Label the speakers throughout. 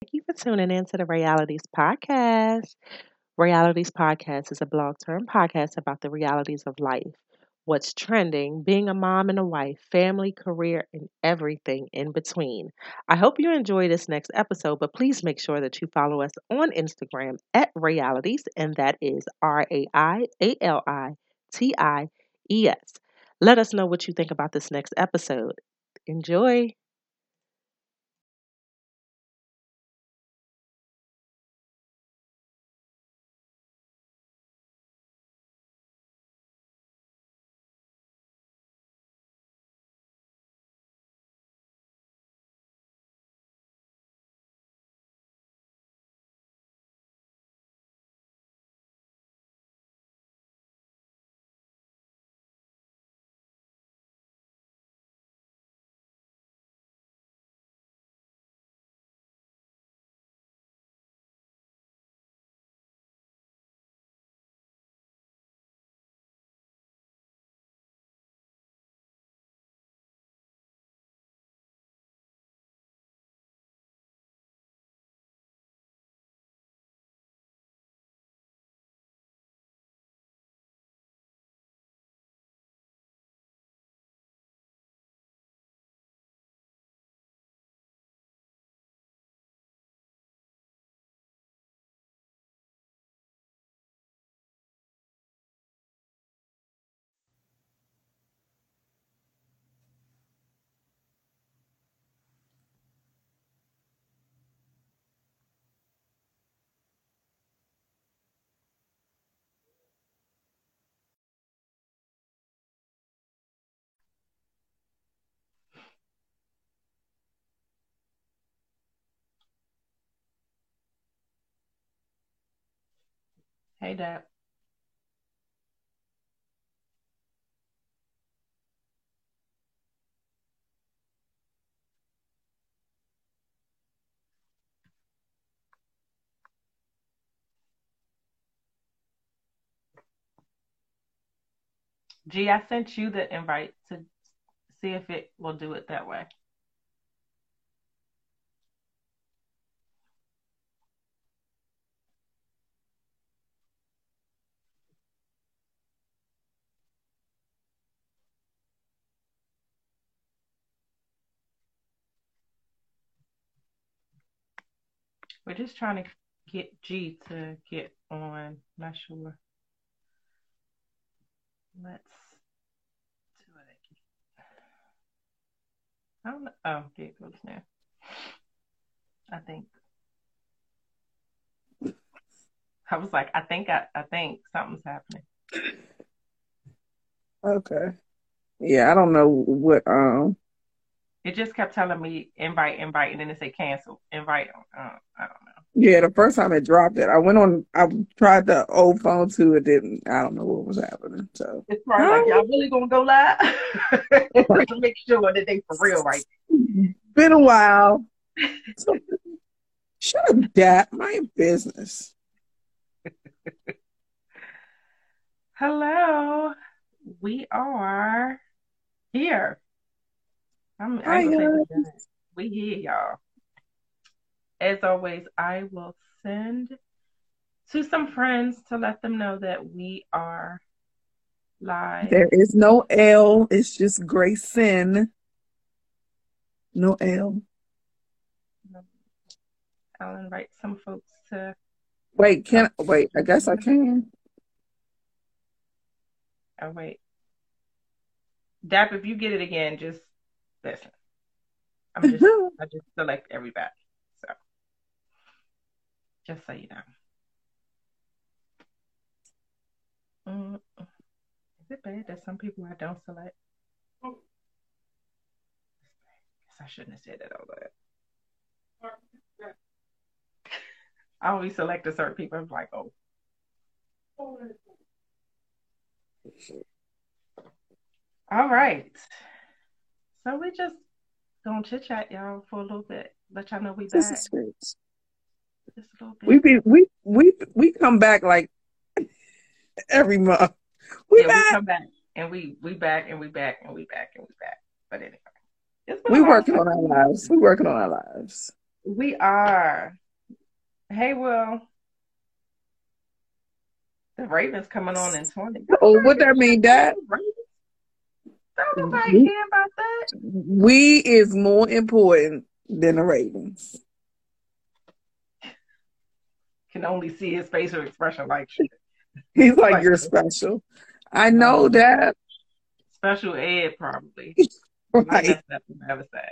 Speaker 1: Thank you for tuning in to the Realities Podcast. Realities Podcast is a blog term podcast about the realities of life, what's trending, being a mom and a wife, family, career, and everything in between. I hope you enjoy this next episode, but please make sure that you follow us on Instagram at Realities, and that is R A I A L I T I E S. Let us know what you think about this next episode. Enjoy. Hey, Dad. G, I sent you the invite to see if it will do it that way. We're just trying to get G to get on. Not sure. Let's do it again. I don't know. Oh, there it goes now. I think. I was like, I think I, I think something's happening.
Speaker 2: Okay. Yeah, I don't know what um
Speaker 1: It just kept telling me invite, invite, and then it said cancel, invite. Uh, I don't know.
Speaker 2: yeah, the first time it dropped it, I went on I tried the old phone too, it didn't I don't know what was happening. So
Speaker 1: It's probably like y'all really gonna go live to make sure that they for real, right?
Speaker 2: been a while. So, shut up, Dad. My business.
Speaker 1: Hello, we are here. I'm,
Speaker 2: Hi,
Speaker 1: I'm we here, y'all. As always, I will send to some friends to let them know that we are live.
Speaker 2: There is no L, it's just Grayson. No L.
Speaker 1: I'll invite some folks to.
Speaker 2: Wait, can wait, I guess I can.
Speaker 1: Oh wait, Dap, if you get it again, just listen. I'm just I just select everybody. So just so you know. Mm, Is it bad that some people I don't select? Guess I shouldn't have said that all that. I always select a certain people. I'm like, oh. All right. So we just gonna chit chat y'all for a little bit. Let y'all know we back.
Speaker 2: This is great.
Speaker 1: Just a little bit.
Speaker 2: We be we we we come back like every month. We
Speaker 1: yeah,
Speaker 2: back.
Speaker 1: we come back and we we back and we back and we back and we back. But anyway,
Speaker 2: We working
Speaker 1: time.
Speaker 2: on our lives. We working on our lives.
Speaker 1: We are. Hey, Will. The Ravens coming on in 20.
Speaker 2: Oh, what that mean, Dad?
Speaker 1: Don't mm, nobody care about that.
Speaker 2: We is more important than the Ravens.
Speaker 1: Can only see his facial expression like shit.
Speaker 2: He's like, you're special. I know that.
Speaker 1: Special ed, probably.
Speaker 2: Right.
Speaker 1: That's what I ever said.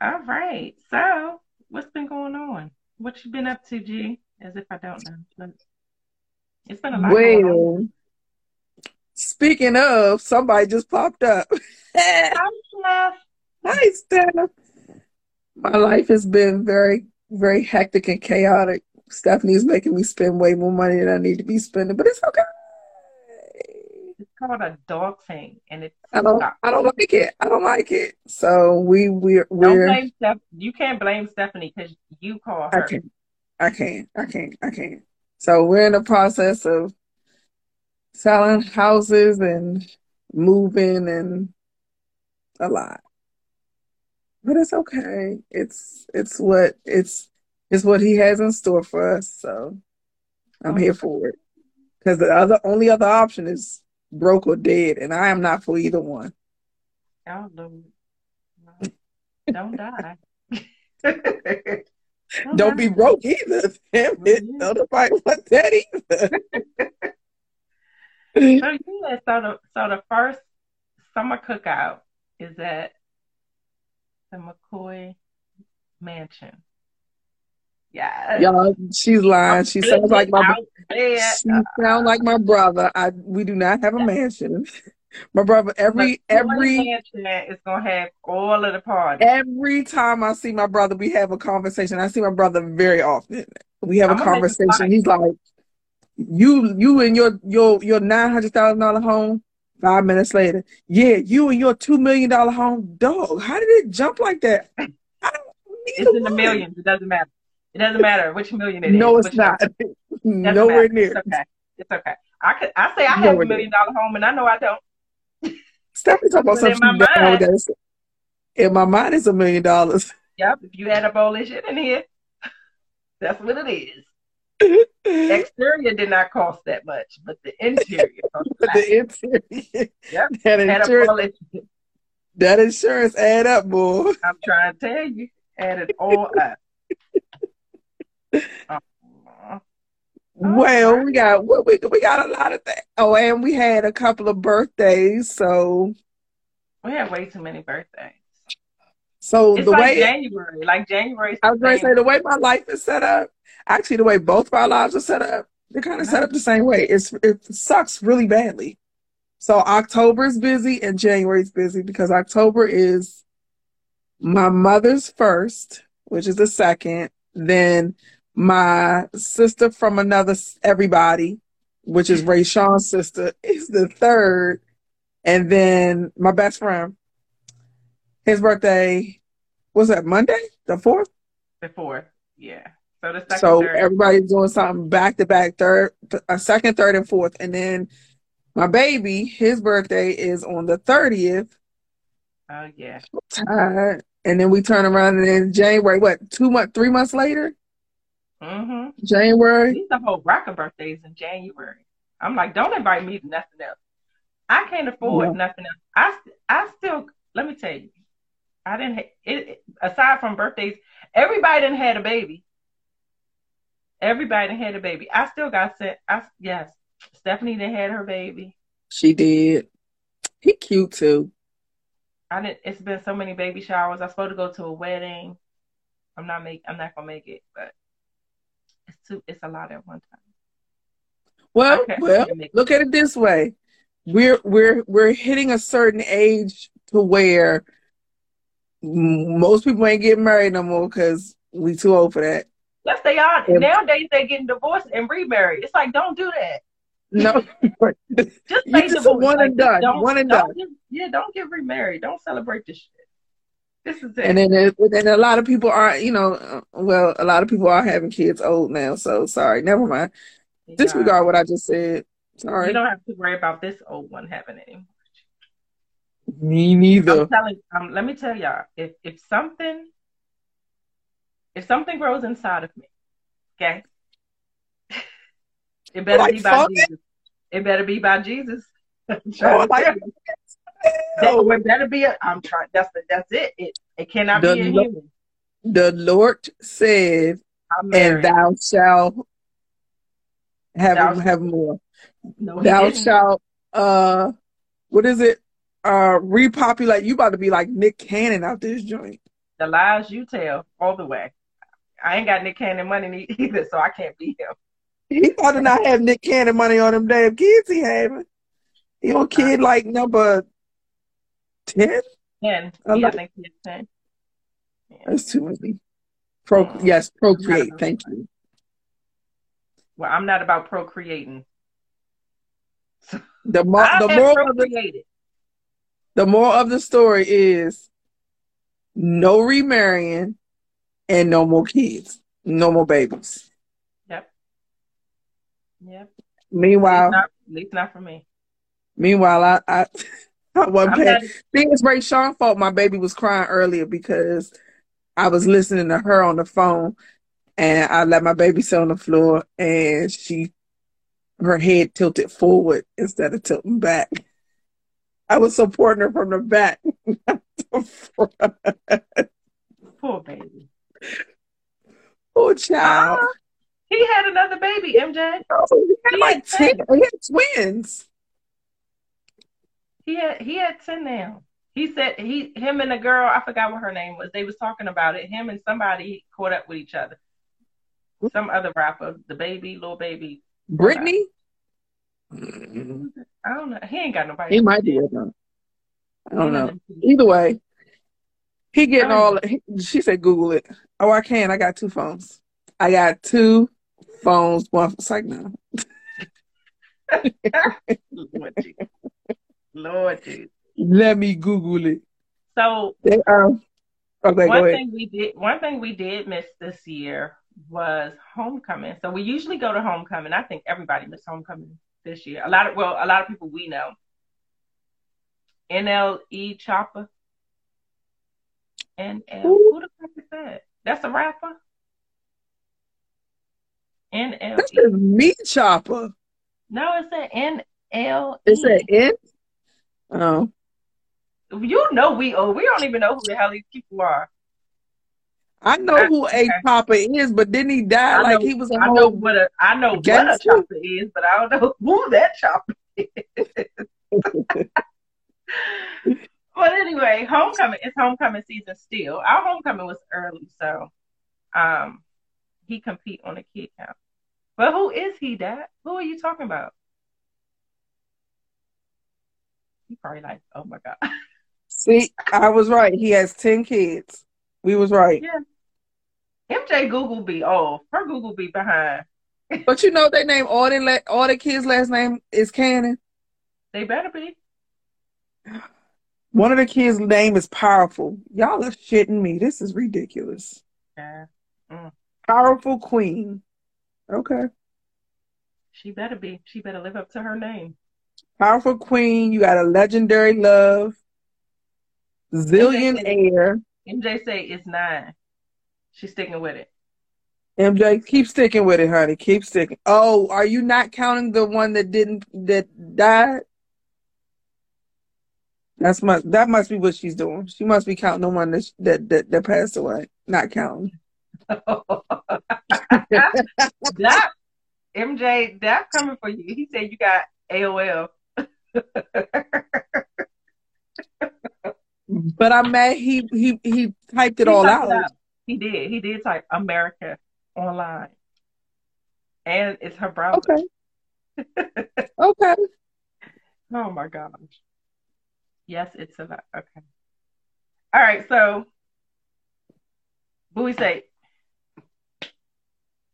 Speaker 1: All right. So, what's been going on? What you been up to, G? As if I don't know. But it's been a lot going on.
Speaker 2: Well, speaking of, somebody just popped up.
Speaker 1: Hi, Steph.
Speaker 2: Hi, Steph. My life has been very, very hectic and chaotic. Stephanie's making me spend way more money than I need to be spending, but it's okay.
Speaker 1: It's called a dog thing, and it's
Speaker 2: I don't, I don't like it. I don't like it. So we, we're,
Speaker 1: Don't
Speaker 2: we're.
Speaker 1: blame Steph. You can't blame Stephanie because you call
Speaker 2: I
Speaker 1: her.
Speaker 2: can't. I can't. I can't. I can't. So we're in the process of selling houses and moving and a lot. But it's okay. It's it's what it's it's what he has in store for us. So I'm here for it. Because the other only other option is broke or dead, and I am not for either one.
Speaker 1: Oh, Lord. No. Don't die. Don't
Speaker 2: Don't be broke either. Damn it.
Speaker 1: Mhm.
Speaker 2: Don't nobody want that either.
Speaker 1: So yeah, so the so the first summer cookout is at the McCoy Mansion. Yeah.
Speaker 2: Y'all, she's lying. She sounds like my she sounds like my brother. I we do not have a mansion. My brother every every
Speaker 1: is gonna have all of the parties.
Speaker 2: every time I see my brother, we have a conversation. I see my brother very often. We have a
Speaker 1: make it
Speaker 2: conversation. He's like, "You, you and your your your nine hundred thousand dollar home." Five minutes later, yeah, you and your two million dollar home, dog. How did it jump like that? I don't need
Speaker 1: It's in the millions. It doesn't matter. It doesn't matter which million it is.
Speaker 2: No, it's
Speaker 1: which
Speaker 2: not.
Speaker 1: Doesn't
Speaker 2: Nowhere
Speaker 1: matter.
Speaker 2: near.
Speaker 1: It's okay. It's okay. I could. I say I have
Speaker 2: Nowhere
Speaker 1: a million dollar home, and I know I don't.
Speaker 2: Stephanie talking about
Speaker 1: But in
Speaker 2: something
Speaker 1: my mind-
Speaker 2: that. In my mind, it's a million dollars.
Speaker 1: Yep. If you add a all this shit in here, that's what it is. Exterior did not cost that much, but the interior cost a lot.
Speaker 2: the interior,
Speaker 1: Yep.
Speaker 2: that insurance, that insurance add up, boy.
Speaker 1: I'm trying to tell you, add it all up.
Speaker 2: Well, we got what we we got a lot of things. Oh, and we had a couple of birthdays. So,
Speaker 1: We had way too many birthdays.
Speaker 2: So
Speaker 1: It's
Speaker 2: the
Speaker 1: like
Speaker 2: way
Speaker 1: January. Like January.
Speaker 2: I was going to say the way my life is set up, actually the way both of our lives are set up, they're kind of set up the same way. It's it sucks really badly. So October is busy and January is busy because October is my mother's first, which is the second, then my sister from another everybody, which is Ray Sean's sister, is the third, and then my best friend, his birthday was that Monday, the fourth.
Speaker 1: The fourth, Yeah. So the second,
Speaker 2: So
Speaker 1: third.
Speaker 2: everybody's doing something back to back, third, a second, third, and fourth, and then my baby, his birthday is on the thirtieth.
Speaker 1: oh yeah.
Speaker 2: Tired, and then we turn around and then January, what two months, three months later,
Speaker 1: Mm-hmm.
Speaker 2: January.
Speaker 1: These are whole rack of birthdays in January. I'm like, don't invite me to nothing else. I can't afford
Speaker 2: Yeah.
Speaker 1: nothing else. I I still let me tell you, I didn't. It, aside from birthdays, everybody didn't had a baby. Everybody didn't had a baby. I still got sent. I yes, Stephanie didn't had her baby.
Speaker 2: She did. He cute too.
Speaker 1: I didn't. It's been so many baby showers. I'm supposed to go to a wedding. I'm not make. I'm not gonna make it, but it's too. It's a lot at one time.
Speaker 2: Well, well, look at it this way: we're we're we're hitting a certain age to where most people ain't getting married no more because we too old for that.
Speaker 1: Yes, they are.
Speaker 2: Yeah.
Speaker 1: Nowadays, they're getting divorced and remarried. It's like, don't do that.
Speaker 2: No,
Speaker 1: Just stay
Speaker 2: just
Speaker 1: divorced.
Speaker 2: one
Speaker 1: Like,
Speaker 2: and done. One and done.
Speaker 1: Get, yeah, don't get remarried. Don't celebrate this shit. This is it.
Speaker 2: and then it, and a lot of people are, you know, uh, well, a lot of people are having kids old now. So sorry, never mind.
Speaker 1: Yeah.
Speaker 2: Disregard what I just said. Sorry,
Speaker 1: You don't have to worry about this old one having it anymore.
Speaker 2: Me neither.
Speaker 1: I'm telling. Um, let me tell y'all. If if something if something grows inside of me, okay, it better
Speaker 2: Like
Speaker 1: be by
Speaker 2: fungus?
Speaker 1: Jesus. It better be by Jesus. I'm
Speaker 2: Oh,
Speaker 1: trying
Speaker 2: like-
Speaker 1: That, it better be. A, I'm trying. That's the, that's it. It it cannot
Speaker 2: The
Speaker 1: be a
Speaker 2: Lord-
Speaker 1: human.
Speaker 2: The Lord said, and thou shalt have
Speaker 1: Thou-
Speaker 2: have more.
Speaker 1: no,
Speaker 2: Thou shalt uh what is it? Uh repopulate. You about to be like Nick Cannon out this joint.
Speaker 1: The lies you tell all the way. I ain't got Nick Cannon money either, so I can't be him.
Speaker 2: He ought to not have Nick Cannon money on them damn kids he having. He on kid like number ten?
Speaker 1: Ten. Yeah, I think ten. Yeah.
Speaker 2: That's too many. Pro yes, procreate. Thank you.
Speaker 1: Well, I'm not about procreating.
Speaker 2: The mo- the
Speaker 1: have
Speaker 2: moral
Speaker 1: procreated.
Speaker 2: The moral of the story is no remarrying and no more kids. No more babies.
Speaker 1: Yep. Yep. At
Speaker 2: Meanwhile,
Speaker 1: least not, at least not for me.
Speaker 2: meanwhile I I, I wasn't paying
Speaker 1: not,
Speaker 2: thing is Ray Sean fault my baby was crying earlier because I was listening to her on the phone and I let my baby sit on the floor and she her head tilted forward instead of tilting back. I was supporting her from the back. not the front.
Speaker 1: poor baby.
Speaker 2: Poor child.
Speaker 1: Ah, he had another baby, MJ.
Speaker 2: Oh, he had
Speaker 1: He
Speaker 2: like
Speaker 1: had
Speaker 2: ten. He had twins.
Speaker 1: He had he had ten now. He said he him and the girl, I forgot what her name was. They was talking about it. Him and somebody caught up with each other. Some other rapper, the baby, little baby.
Speaker 2: Brittany.
Speaker 1: I don't know. He ain't got nobody.
Speaker 2: He might be. I don't
Speaker 1: He
Speaker 2: know. Either way, he getting all. He, she said, "Google it." Oh, I can. I got two phones. I got two phones. One. It's like no.
Speaker 1: Lord Jesus. Lord Jesus.
Speaker 2: Let me Google it.
Speaker 1: So
Speaker 2: They, um, okay,
Speaker 1: one thing we did one thing we did miss this year was homecoming. So we usually go to homecoming. I think everybody missed homecoming this year. A lot of well, a lot of people we know. NLE Chopper. NL
Speaker 2: Who?
Speaker 1: who the fuck is that? That's a rapper? NLE.
Speaker 2: This is meat chopper.
Speaker 1: No, it's a NLE.
Speaker 2: Is that it? Oh,
Speaker 1: You know we oh we don't even know who the hell these people are.
Speaker 2: I know
Speaker 1: I-
Speaker 2: who
Speaker 1: okay.
Speaker 2: a chopper is, but didn't he die
Speaker 1: I
Speaker 2: like he was a
Speaker 1: I know what a I know what a
Speaker 2: Gangster?
Speaker 1: chopper is, but I don't know who that chopper is. but anyway, homecoming it's homecoming season still. Our homecoming was early, so um he compete on the kid count. But who is he, Dad? Who are you talking about? He probably like, oh my god.
Speaker 2: See, I was right. He has ten kids. We was right.
Speaker 1: MJ Google be off. Her Google be behind.
Speaker 2: But you know they name all the all the kids' last name is Cannon.
Speaker 1: They better be.
Speaker 2: One of the kids' name is Powerful. Y'all are shitting me. This is ridiculous.
Speaker 1: Yeah. Mm.
Speaker 2: Powerful Queen. Okay.
Speaker 1: She better be. She better live up to her name.
Speaker 2: Powerful Queen. You got a legendary love. Zillionaire.
Speaker 1: MJ say it's nine. She's sticking with it.
Speaker 2: MJ, keep sticking with it, honey. Keep sticking. Oh, are you not counting the one that didn't that died? That's must that must be what she's doing. She must be counting the one that that that, that passed away. Not counting.
Speaker 1: that MJ, that coming for you. He said you got AOL.
Speaker 2: But I'm mad he he he typed it
Speaker 1: He
Speaker 2: all out.
Speaker 1: it He did. He did type America online. And it's her browser.
Speaker 2: Okay. Okay.
Speaker 1: Oh my gosh. Yes, it's a lot. Okay. All right, so Bowie say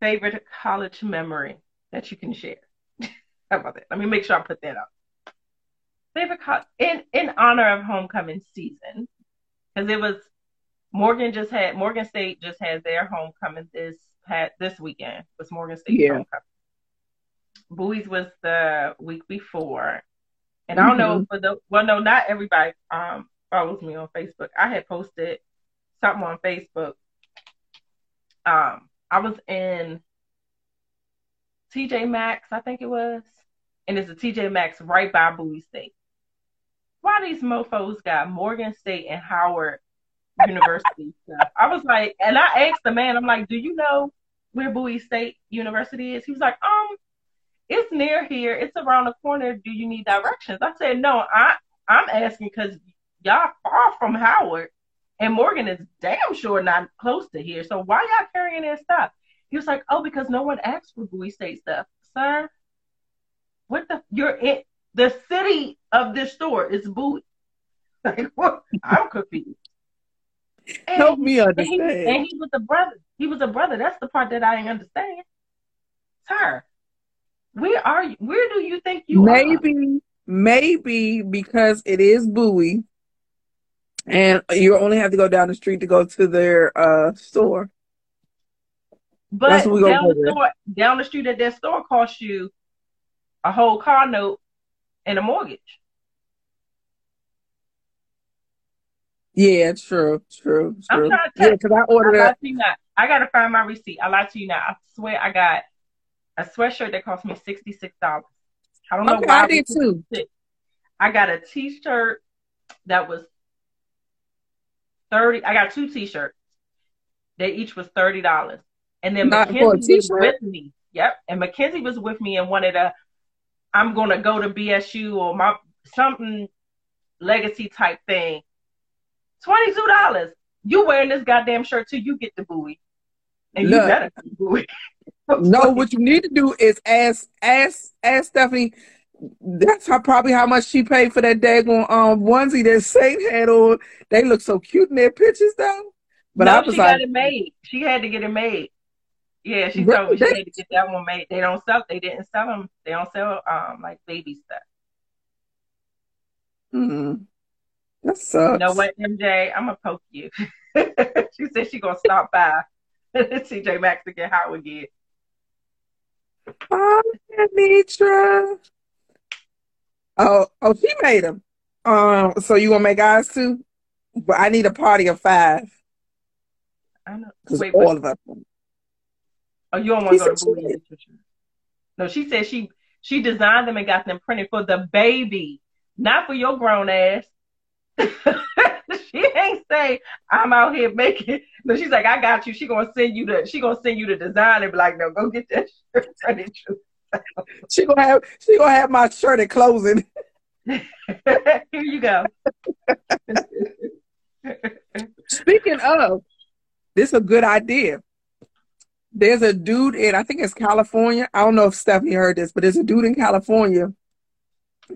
Speaker 1: favorite college memory that you can share. How about that? Let me make sure I put that up. Favorite co- in in honor of homecoming season, because it was Morgan just had Morgan State just had their homecoming this had this weekend was Morgan State
Speaker 2: Yeah.
Speaker 1: homecoming. Bowie's was the week before, and I don't know for the well, no, not everybody um follows me on Facebook. I had posted something on Facebook um, I was in TJ Maxx, I think it was, and it's a TJ Maxx right by Bowie State. Why these mofo's got Morgan State and Howard University stuff? I was like, and I asked the man, I'm like, do you know where Bowie State University is? He was like, um, it's near here. It's around the corner. Do you need directions? I said, no, I I'm asking because y'all far from Howard, and Morgan is damn sure not close to here. So why y'all carrying their stuff? He was like, oh, because no one asked for Bowie State stuff, sir. What the? You're in the city of this store is Bowie. Like, what? I'm confused.
Speaker 2: And, Help me understand.
Speaker 1: And he, and he was a brother. He was a brother. That's the part that I didn't understand. Sir, where are you? Where do you think you
Speaker 2: maybe,
Speaker 1: are?
Speaker 2: Maybe because it is Bowie, and you only have to go down the street to go to their uh, store.
Speaker 1: But down the, store, down the street at their store costs you a whole car note and a mortgage.
Speaker 2: Yeah, true, true, true.
Speaker 1: I'm trying to
Speaker 2: yeah, because I ordered
Speaker 1: I, it. I gotta find my receipt. I lied to you now. I swear I got a sweatshirt that cost me sixty six dollars. I don't know
Speaker 2: okay,
Speaker 1: why.
Speaker 2: I did too.
Speaker 1: I got a t shirt that was thirty. I got two t shirts. They each was thirty dollars, and then Not Mackenzie was with me. Yep, and Mackenzie was with me and wanted a. I'm gonna go to BSU or my something legacy type thing. Twenty two dollars. You wearing this goddamn shirt too? You get the buoy, and Look, you better Bowie.
Speaker 2: no, what you need to do is ask ask ask Stephanie. That's how probably how much she paid for that daggone um onesie that Saint had on. They look so cute in their pictures though.
Speaker 1: But no, I was she like, got it made. She had to get it made. Yeah, she told me she had to get that one made. They don't sell. They didn't sell them. They don't sell um like baby stuff.
Speaker 2: Hmm. That sucks.
Speaker 1: You know what, MJ? I'm gonna poke you. she said she gonna stop by TJ Maxx to get Howard again.
Speaker 2: Oh, Anitra. Oh, oh, she made them. Um, so you gonna make ours too? But I need a party of five.
Speaker 1: I know.
Speaker 2: Because all of us.
Speaker 1: Oh, you don't want to go to No, she said she she designed them and got them printed for the baby, not for your grown ass. she ain't say I'm out here making. No, she's like, I got you. She gonna send you the. She gonna send you the design and be like, no, go get that shirt.
Speaker 2: she gonna have. She gonna have my shirt at closing.
Speaker 1: Here you go.
Speaker 2: Speaking of, this is a good idea. There's a dude in, I think it's California. I don't know if Stephanie heard this, but there's a dude in California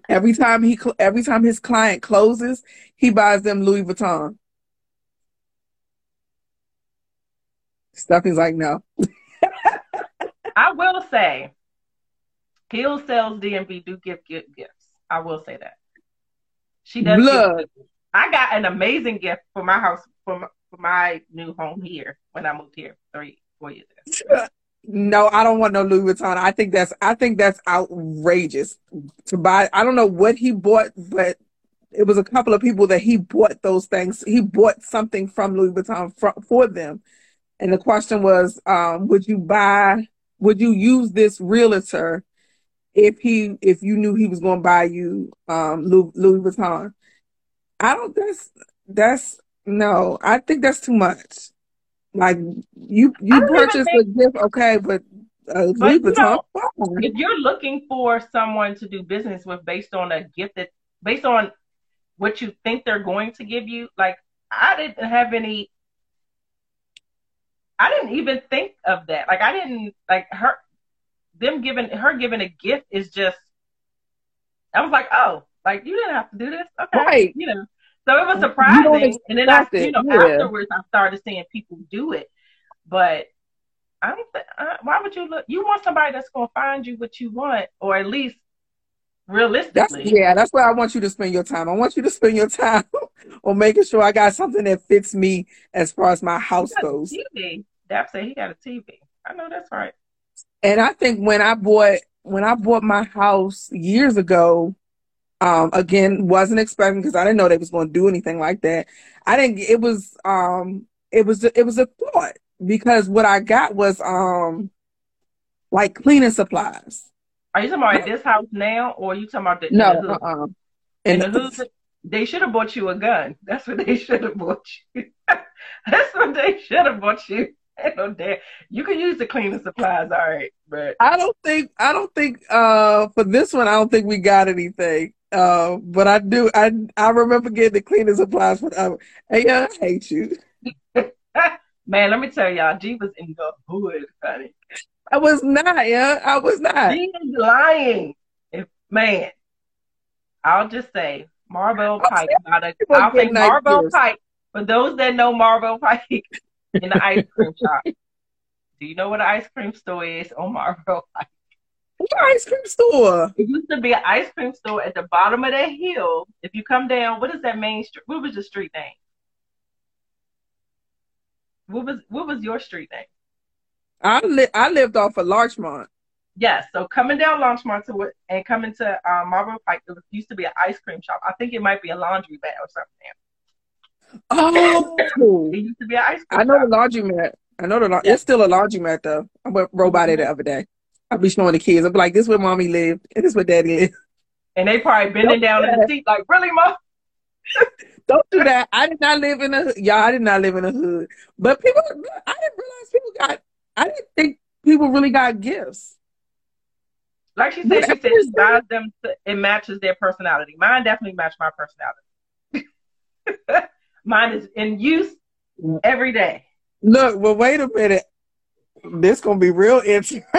Speaker 2: Every time he, every time his client closes, he buys them Louis Vuitton. Stephanie's like, no.
Speaker 1: I will say, Hill Sales DMV do give good gifts. I will say that. She does. Look, I got an amazing gift for my house for my, for my new home here when I moved here three four years ago.
Speaker 2: No, I don't want no Louis Vuitton. I think that's I think that's outrageous to buy. I don't know what he bought, but it was a couple of people that he bought those things. He bought something from Louis Vuitton for, for them, and the question was, um, would you buy? Would you use this realtor if he if you knew he was going to buy you um, Louis, Louis Vuitton? I don't. That's that's no. I think that's too much. Like you, you purchase think, a gift, okay, but uh, but, you know,
Speaker 1: if you're looking for someone to do business with based on a gift that based on what you think they're going to give you, like I didn't have any. I didn't even think of that. Like I didn't like her, them giving her giving a gift is just. I was like, oh, like you didn't have to do this, okay, right. you know. So it was surprising. And then I, you know, yeah. afterwards I started seeing people do it. But I don't think, uh, why would you look? You want somebody that's going to find you what you want, or at least realistically.
Speaker 2: That's, yeah, that's where I want you to spend your time. I want you to spend your time on making sure I got something that fits me as far as my house goes.
Speaker 1: TV. Dap said he got a TV. I know that's right.
Speaker 2: And I think when I bought when I bought my house years ago, um, again, wasn't expecting because I didn't know they was going to do anything like that. I didn't. It was um, it was it was a thought because what I got was um like cleaning supplies.
Speaker 1: Are you talking about this house now, or are you talking about the
Speaker 2: No,
Speaker 1: in the hood?
Speaker 2: uh-uh.
Speaker 1: In the hood, they should have bought you a gun. That's what they should have bought you. That's what they should have bought you. No damn. You can use the cleaning supplies, all right, but
Speaker 2: I don't think I don't think uh for this one I don't think we got anything. Uh, but I do I I remember getting the cleaning supplies for the Hey, I hate you.
Speaker 1: man, let me tell y'all, G was in the hood, honey.
Speaker 2: I was not, yeah, I was not.
Speaker 1: G is lying. If man, I'll just say Marlboro Pike. Not a, I'll say
Speaker 2: Marlboro.
Speaker 1: Pike. For those that know Marlboro Pike in the ice cream shop, do you know what an ice cream store is on Marlboro Pike?
Speaker 2: What ice cream store?
Speaker 1: It used to be an ice cream store at the bottom of that hill. If you come down, what is that main street? What was the street name? What was what was your street name?
Speaker 2: I li- I lived off of Larchmont.
Speaker 1: Yes, so coming down Larchmont to it and coming to um, Marlboro Pike, it was, used to be an ice cream shop. I think it might be a laundry mat or something.
Speaker 2: Oh,
Speaker 1: It used to be an ice cream
Speaker 2: I know
Speaker 1: shop.
Speaker 2: the laundromat. I know the la-
Speaker 1: Yeah.
Speaker 2: it's still a laundromat though. I went by there the other day. I'll be showing the kids. I'll be like, this is where mommy lived, and this is where daddy lived.
Speaker 1: And they probably bending down in the seat like, really, mom?
Speaker 2: Don't do that. I did not live in a hood. Y'all, I did not live in a hood. But people, I didn't realize people got, I didn't think people really got gifts.
Speaker 1: Like she said, she said she buys them, to, it matches their personality. Mine definitely matched my personality. Mine is in use every day.
Speaker 2: Look, well, wait a minute. This going to be real interesting.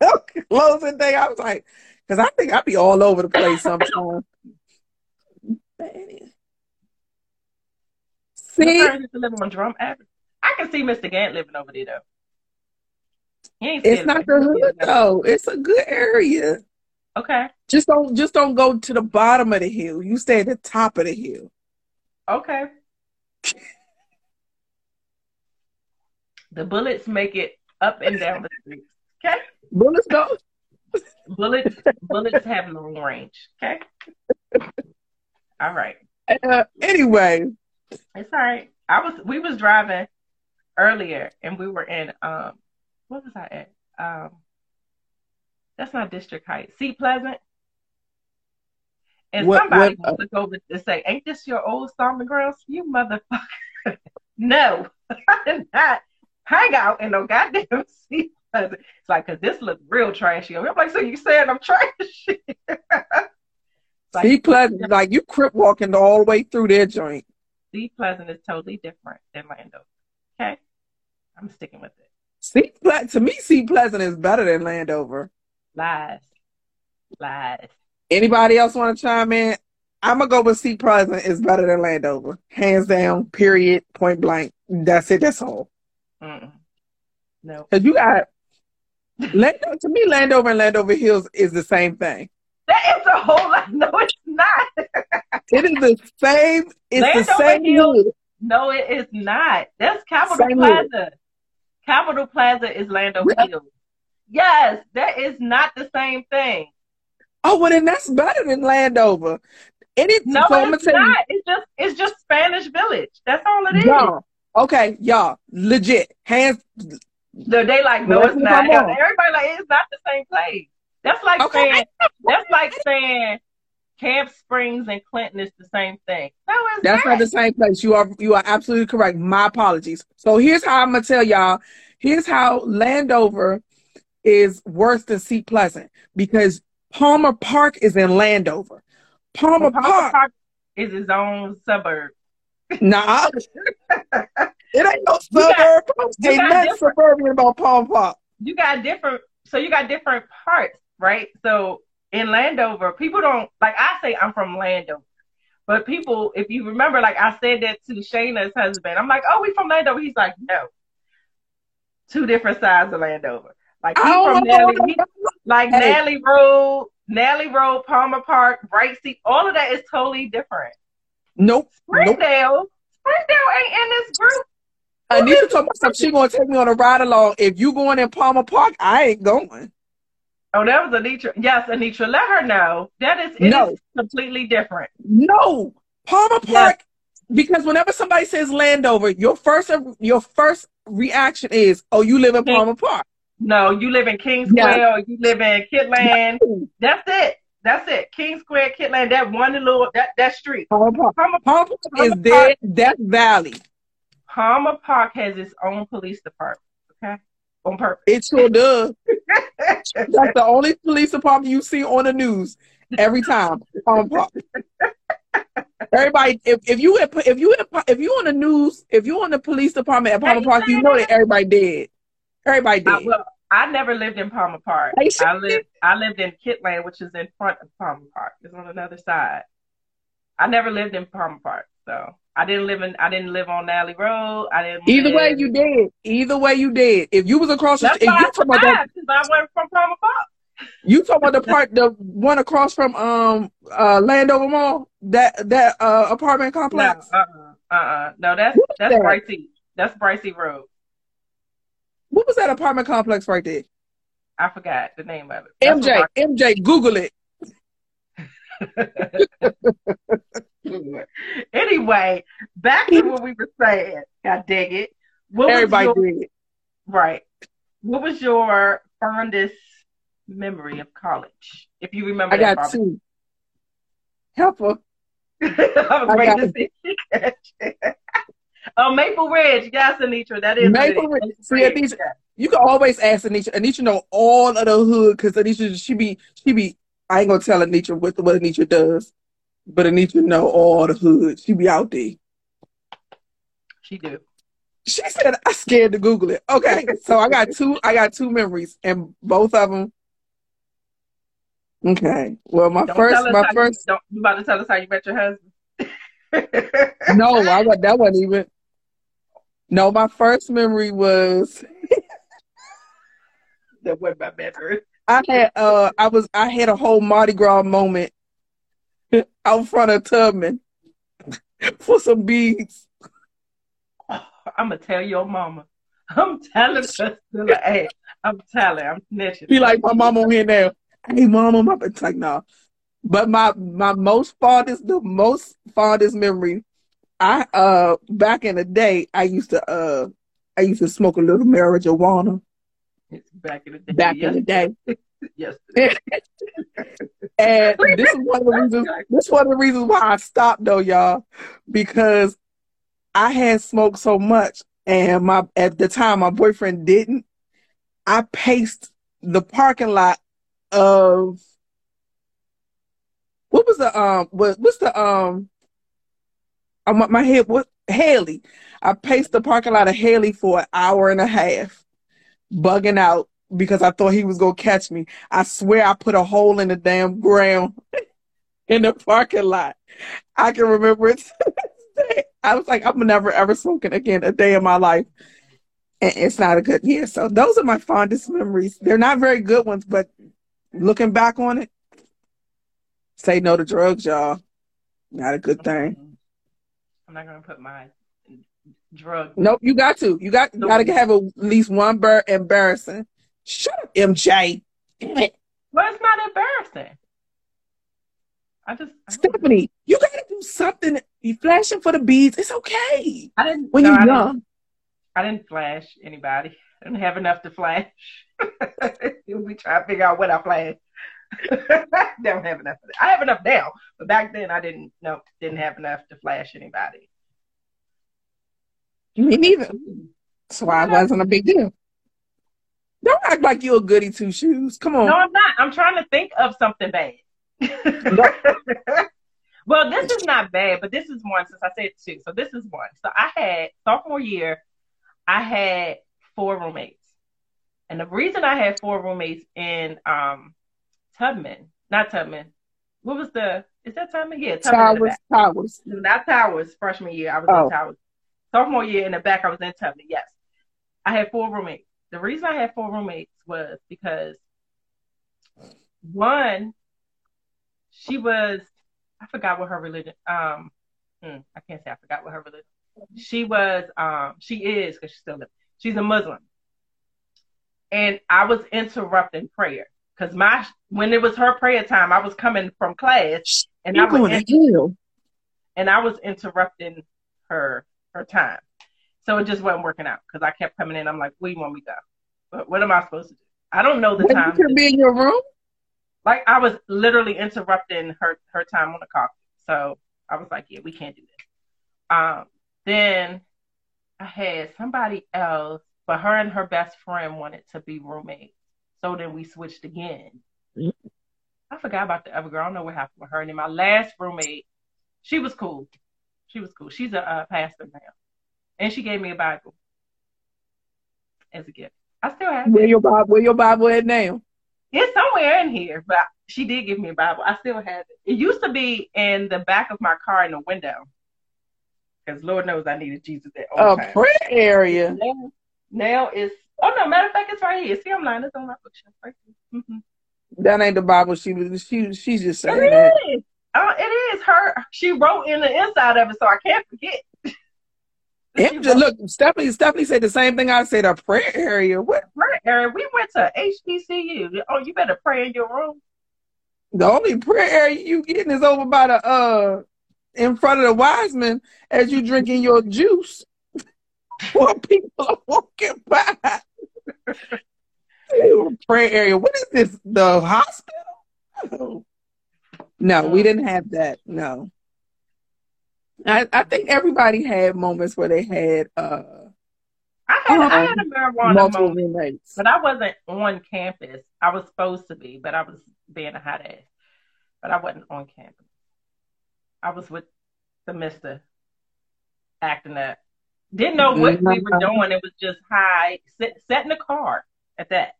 Speaker 2: Closing day, I was like, because I think I'd be all over the place sometimes. See,
Speaker 1: My parents used to live on Drum Avenue. I can see Mr. Gant living over there, though.
Speaker 2: It's not the hood though. It's a good area.
Speaker 1: Okay.
Speaker 2: Just don't, just don't go to the bottom of the hill. You stay at the top of the hill.
Speaker 1: Okay. The bullets make it up and down the street. Okay.
Speaker 2: Bullets go.
Speaker 1: Bullets bullets have long range. Okay. All right.
Speaker 2: Uh, anyway,
Speaker 1: It's all right. I was we was driving earlier and we were in um what was I at? Um that's not District Heights. Seat Pleasant. And
Speaker 2: What-
Speaker 1: somebody
Speaker 2: what-
Speaker 1: looked over to say, Ain't this your old stomping grounds? You motherfucker. no, I did not hang out in no goddamn Seat Pleasant. It's like, cause this looks real trashy. I'm like, so you saying I'm trashy? Like-
Speaker 2: see, pleasant, like you crip walking all the way through their joint.
Speaker 1: Seat Pleasant is totally different than Landover. Okay? I'm sticking with it.
Speaker 2: C Ple- to me, Seat Pleasant is better than Landover.
Speaker 1: Lies. Lies.
Speaker 2: Anybody else want to chime in? I'm gonna go with Seat Pleasant is better than Landover, hands down. Period. Point blank. That's it. That's all.
Speaker 1: Mm-mm. No.
Speaker 2: Cause you got To me, Landover and Landover Hills is the same thing.
Speaker 1: That is a whole lot. No, it's not.
Speaker 2: It is the same. It's the
Speaker 1: Landover
Speaker 2: same.
Speaker 1: Hills-
Speaker 2: hood.
Speaker 1: No, it is not. That's Capitol
Speaker 2: Same.
Speaker 1: Plaza. Capitol Plaza is Landover
Speaker 2: Really?
Speaker 1: Hills. Yes, that is not the same thing.
Speaker 2: Oh, well, then that's better than Landover.
Speaker 1: No,
Speaker 2: so
Speaker 1: it's
Speaker 2: tell you,
Speaker 1: not. It's just it's just Spanish Village. That's all it is.
Speaker 2: y'all. Okay, y'all, legit, hands.
Speaker 1: So they like, no, it's not. Everybody like, it's not the same place. That's like
Speaker 2: Okay.
Speaker 1: saying that's like saying Camp Springs and Clinton is the same thing. No, it's
Speaker 2: That's
Speaker 1: not.
Speaker 2: not the same place. You are you are absolutely correct. My apologies. So here's how I'm gonna tell y'all. Here's how Landover is worse than Seat Pleasant because Palmer Park is in Landover. Palmer
Speaker 1: Palmer
Speaker 2: Park,
Speaker 1: Park is his own suburb.
Speaker 2: nah, it ain't no suburb. Ain't nothing suburban about Palmer Park.
Speaker 1: You got different, so you got different parts, right? So in Landover, people don't like. I say I'm from Landover, but people, if you remember, like I said that to Shayna's husband, I'm like, "Oh, we from Landover." He's like, "No, two different sides of Landover." Like he from. Nally, he- like
Speaker 2: Hey.
Speaker 1: Nally Road, Nally Road, Palmer Park, Brightseat, all of that is totally different.
Speaker 2: Nope. Nope.
Speaker 1: Springdale, Springdale ain't in this group.
Speaker 2: Anita told myself she gonna take me on a ride along. If you going in Palmer Park, I ain't going.
Speaker 1: Oh, that was Anitra. Yes, Anitra, let her know that is it
Speaker 2: No.
Speaker 1: is completely different.
Speaker 2: No, Palmer
Speaker 1: Yes.
Speaker 2: Park because whenever somebody says Landover, your first your first reaction is, "Oh, you live in Palmer Park."
Speaker 1: No, you live in King
Speaker 2: Yeah.
Speaker 1: Or you live in Kentland. That's it. That's it. King Square, Kentland, that one little that that street.
Speaker 2: Palmer Park.
Speaker 1: Palmer,
Speaker 2: Palmer Park is
Speaker 1: Palmer
Speaker 2: dead. Death Valley.
Speaker 1: Palmer Park has its own police department. Okay, on purpose.
Speaker 2: It sure does. That's the only police department you see on the news every time. Palmer Park. Everybody, if, if you at- if you if you on the news, if you on the police department at Palmer Park, you know that everybody dead. Everybody
Speaker 1: I, well, I never lived in Palmer Park. I lived I lived in Kentland, which is in front of Palmer Park. It's on another side. I never lived in Palmer Park, so I didn't live in I didn't live on Nally Road. I didn't.
Speaker 2: Either way, you did. Either way, you did. If you was across the
Speaker 1: That's
Speaker 2: street, if
Speaker 1: why
Speaker 2: you
Speaker 1: I
Speaker 2: talking about that,
Speaker 1: I went from Palmer Park.
Speaker 2: you talking about the part, the one across from um uh Landover Mall, that that uh apartment
Speaker 1: No,
Speaker 2: complex.
Speaker 1: uh, uh, uh, no, that's that's
Speaker 2: that?
Speaker 1: Bricey. That's Bricey Road.
Speaker 2: What was that apartment complex right there?
Speaker 1: I forgot the name of it. That's
Speaker 2: MJ, MJ, Google it.
Speaker 1: anyway, back to what we were saying. I dig it. What
Speaker 2: Everybody
Speaker 1: your-
Speaker 2: did.
Speaker 1: Right. What was your fondest memory of college? If you remember
Speaker 2: I
Speaker 1: that.
Speaker 2: got two. Helper.
Speaker 1: I was
Speaker 2: I got
Speaker 1: to see if you catch it. Oh, Maple Ridge. Yes, Anitra. That is
Speaker 2: Maple
Speaker 1: it
Speaker 2: Ridge. See, Anitra, You can always ask Anisha. Anisha know all of the hood because Anisha she be she be. I ain't gonna tell Anisha what what Anisha does, but Anisha know all the hood. She be out there.
Speaker 1: She do.
Speaker 2: She said I scared to Google it. Okay, so I got two. I got two memories, and both of them. Okay. Well, my
Speaker 1: Don't
Speaker 2: first, my first.
Speaker 1: You, don't, you about to tell us how you met your husband?
Speaker 2: No, I that wasn't even. No, my first memory was
Speaker 1: That wasn't my memory.
Speaker 2: I had uh I was I had a whole Mardi Gras moment out front of Tubman for some beads.
Speaker 1: I'm gonna tell your mama. I'm telling her. Hey, I'm telling. I'm snitching.
Speaker 2: Be like my on here now. Hey mama, my it's like no. But my my most fondest the most fondest memory, I uh back in the day I used to uh I used to smoke a little marijuana
Speaker 1: back in the day.
Speaker 2: back in the day.
Speaker 1: Yes.
Speaker 2: And this is one of the reasons this is one of the reasons why I stopped though, y'all. Because I had smoked so much and my at the time my boyfriend didn't. I paced the parking lot of what was the um what what's the um I'm my head what Haley. I paced the parking lot of Haley for an hour and a half, bugging out because I thought he was gonna catch me. I swear I put a hole in the damn ground in the parking lot. I can remember it. I was like, I'm never ever smoking again a day in my life. And it's not a good year. So those are my fondest memories. They're not very good ones, but looking back on it, say no to drugs, y'all. Not a good thing.
Speaker 1: I'm not gonna put my drug.
Speaker 2: Nope, you got to. You got you gotta have at least one bar embarrassing. Shut up, MJ. Damn it.
Speaker 1: Well, it's not embarrassing. I just I
Speaker 2: Stephanie, you gotta do something. You flashing for the beads. It's okay.
Speaker 1: I didn't.
Speaker 2: When
Speaker 1: no,
Speaker 2: you're
Speaker 1: I didn't-
Speaker 2: young.
Speaker 1: I didn't flash anybody. I didn't have enough to flash. we try to figure out what I flash. don't have enough. I have enough now, but back then I didn't. know didn't have enough to flash anybody.
Speaker 2: Me neither. So I wasn't a big deal. Don't act like you're a goody two shoes. Come on.
Speaker 1: No, I'm not. I'm trying to think of something bad. well, this is not bad, but this is one since I said two. So this is one. So I had sophomore year, I had four roommates. And the reason I had four roommates in um Tubman, not Tubman. What was the is that Tubman? Yeah, Tubman
Speaker 2: Towers, towers.
Speaker 1: No, not Towers, freshman year. I was
Speaker 2: Oh.
Speaker 1: in Towers. Sophomore year in the back, I was in Tubman, yes. I had four roommates. The reason I had four roommates was because one, she was I forgot what her religion um hmm, I can't say I forgot what her religion. She was um she is because she's still living. She's a Muslim. And I was interrupting prayer. Because my when it was her prayer time, I was coming from class and I
Speaker 2: You're
Speaker 1: was
Speaker 2: going to hell.
Speaker 1: and I was interrupting her her time. So it just wasn't working out because I kept coming in. I'm like, where you want me to go? But what am I supposed to do? I don't know the
Speaker 2: When
Speaker 1: time.
Speaker 2: you can be in your room?
Speaker 1: Like I was literally interrupting her her time on the coffee. So I was like, yeah, we can't do this. Um, then I had somebody else, but her and her best friend wanted to be roommates. So then we switched again.
Speaker 2: Mm.
Speaker 1: I forgot about the other girl. I don't know what happened with her. And then my last roommate, she was cool. She was cool. She's a uh, pastor now, and she gave me a Bible as a gift. I still have
Speaker 2: Where
Speaker 1: it.
Speaker 2: your Bible where your Bible at now?
Speaker 1: It's somewhere in here, but she did give me a Bible. I still have it. It used to be in the back of my car in the window, because Lord knows I needed Jesus at all
Speaker 2: A
Speaker 1: times.
Speaker 2: prayer area.
Speaker 1: Now, now it's oh no, matter of fact, it's right here. See, I'm lying. It's on my bookshelf right here. hmm
Speaker 2: That ain't the Bible she was she she's just saying
Speaker 1: It
Speaker 2: that.
Speaker 1: is. Uh, it is her. She wrote in the inside of it, so I can't forget. Wrote
Speaker 2: look, Stephanie Stephanie said the same thing I said, a prayer area. What
Speaker 1: prayer area. We went to HBCU. Oh, you better pray in your room.
Speaker 2: the only prayer area you getting is over by the uh in front of the wise men as you drinking your juice. While people are walking by. Prayer area. What is this? The hospital? No, we didn't have that. No. I, I think everybody had moments where they had uh
Speaker 1: I had I
Speaker 2: Um,
Speaker 1: had a marijuana
Speaker 2: multiple
Speaker 1: moment,
Speaker 2: roommates.
Speaker 1: but I wasn't on campus. I was supposed to be, but I was being a hot ass. But I wasn't on campus. I was with the Mister acting up. Didn't know what we were mm-hmm. doing. It was just high, sit, sat in the car at that.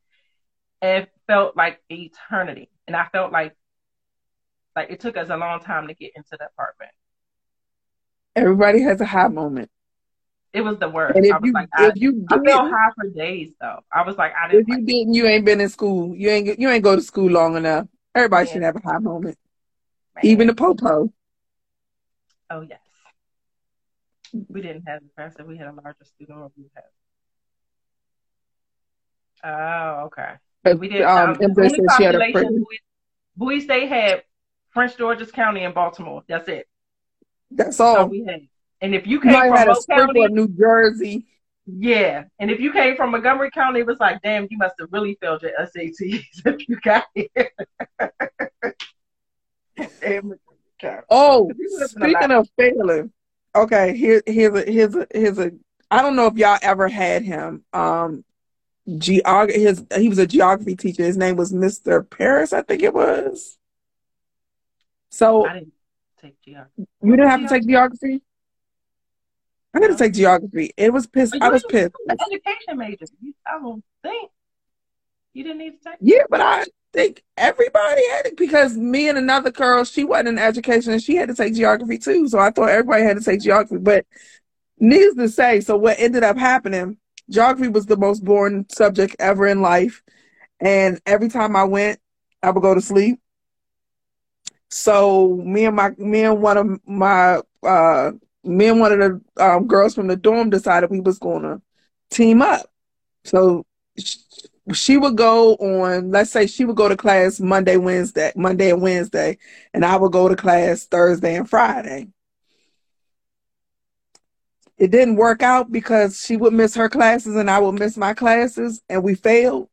Speaker 1: And it felt like eternity. And I felt like like it took us a long time to get into the apartment.
Speaker 2: Everybody has a high moment.
Speaker 1: It was the worst.
Speaker 2: And if
Speaker 1: I was
Speaker 2: you
Speaker 1: like, I,
Speaker 2: if you
Speaker 1: I felt high for days though. I was like, I didn't If
Speaker 2: you
Speaker 1: like
Speaker 2: didn't, you ain't been in school. You ain't you ain't go to school long enough. Everybody
Speaker 1: Yeah.
Speaker 2: should have a high moment.
Speaker 1: man.
Speaker 2: Even the popo.
Speaker 1: Oh yes. We didn't have the professor. We had a larger student room. We had. Oh, okay. We did.
Speaker 2: Um,
Speaker 1: Um, the only
Speaker 2: said she had a
Speaker 1: population
Speaker 2: friend.
Speaker 1: Bowie, Bowie State had Prince George's County and Baltimore. That's it.
Speaker 2: That's
Speaker 1: So
Speaker 2: all.
Speaker 1: we had. And if you
Speaker 2: You
Speaker 1: came
Speaker 2: might
Speaker 1: from
Speaker 2: have had a
Speaker 1: County,
Speaker 2: of New Jersey.
Speaker 1: yeah. And if you came from Montgomery County, it was like, damn, you must have really failed your SATs if you got here. Damn, Montgomery County.
Speaker 2: Oh,
Speaker 1: We lived
Speaker 2: speaking of failing, okay, here here's a here's a here's a I don't know if y'all ever had him. Um geog his he was a geography teacher. His name was Mr. Paris, I think it was. So
Speaker 1: I didn't take geography.
Speaker 2: you didn't have to take geography? I had to take geography. It was pissed. I was pissed.
Speaker 1: an education major. You, I don't think you didn't need to take.
Speaker 2: Yeah, but I think everybody had it because me and another girl, she wasn't in education and she had to take geography too. So I thought everybody had to take geography. But needless to say, so what ended up happening, geography was the most boring subject ever in life. And every time I went, I would go to sleep. So me and my me and one of my uh me and one of the um, girls from the dorm decided we was gonna team up. So she would go on, let's say she would go to class Monday, Wednesday, Monday and Wednesday, and I would go to class Thursday and Friday. It didn't work out because she would miss her classes and I would miss my classes, and we failed.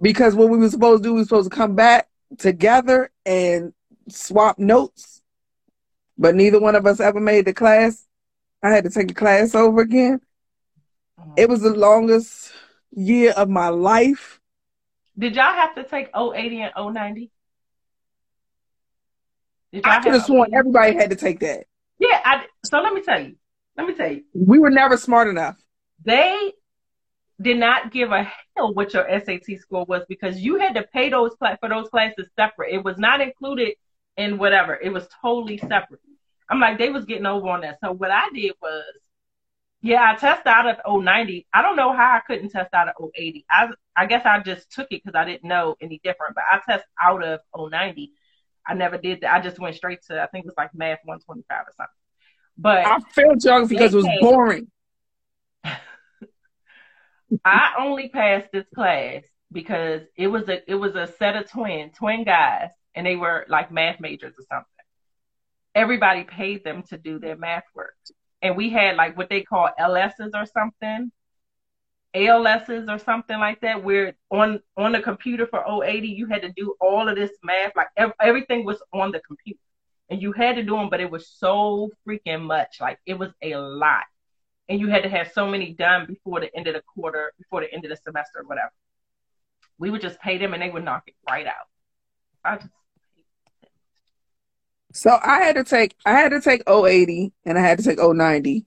Speaker 2: Because what we were supposed to do, we were supposed to come back together and swap notes, but neither one of us ever made the class. I had to take the class over again. It was the longest year of my life.
Speaker 1: Did y'all have to take 080 and 090? Did y'all
Speaker 2: I could have sworn everybody had to take that.
Speaker 1: Yeah, I, so let me tell you. Let me tell you.
Speaker 2: We were never smart enough.
Speaker 1: They did not give a hell what your SAT score was because you had to pay those for those classes separate. It was not included in whatever. It was totally separate. I'm like, they was getting over on that. So what I did was, yeah, I test out of 090. I don't know how I couldn't test out of 080. I I guess I just took it because I didn't know any different. But I test out of 090. I never did that. I just went straight to I think it was like math 125 or something. But
Speaker 2: I failed geography because it was boring.
Speaker 1: I only passed this class because it was a it was a set of twin twin guys and they were like math majors or something. everybody paid them to do their math work. And we had like what they call LSs or something, ALSs or something like that, where on on the computer for 080 you had to do all of this math, like ev- everything was on the computer, and you had to do them, but it was so freaking much, like it was a lot, and you had to have so many done before the end of the quarter, before the end of the semester, or whatever. We would just pay them, and they would knock it right out. I just
Speaker 2: So I had to take I had to take 080 and I had to take 090.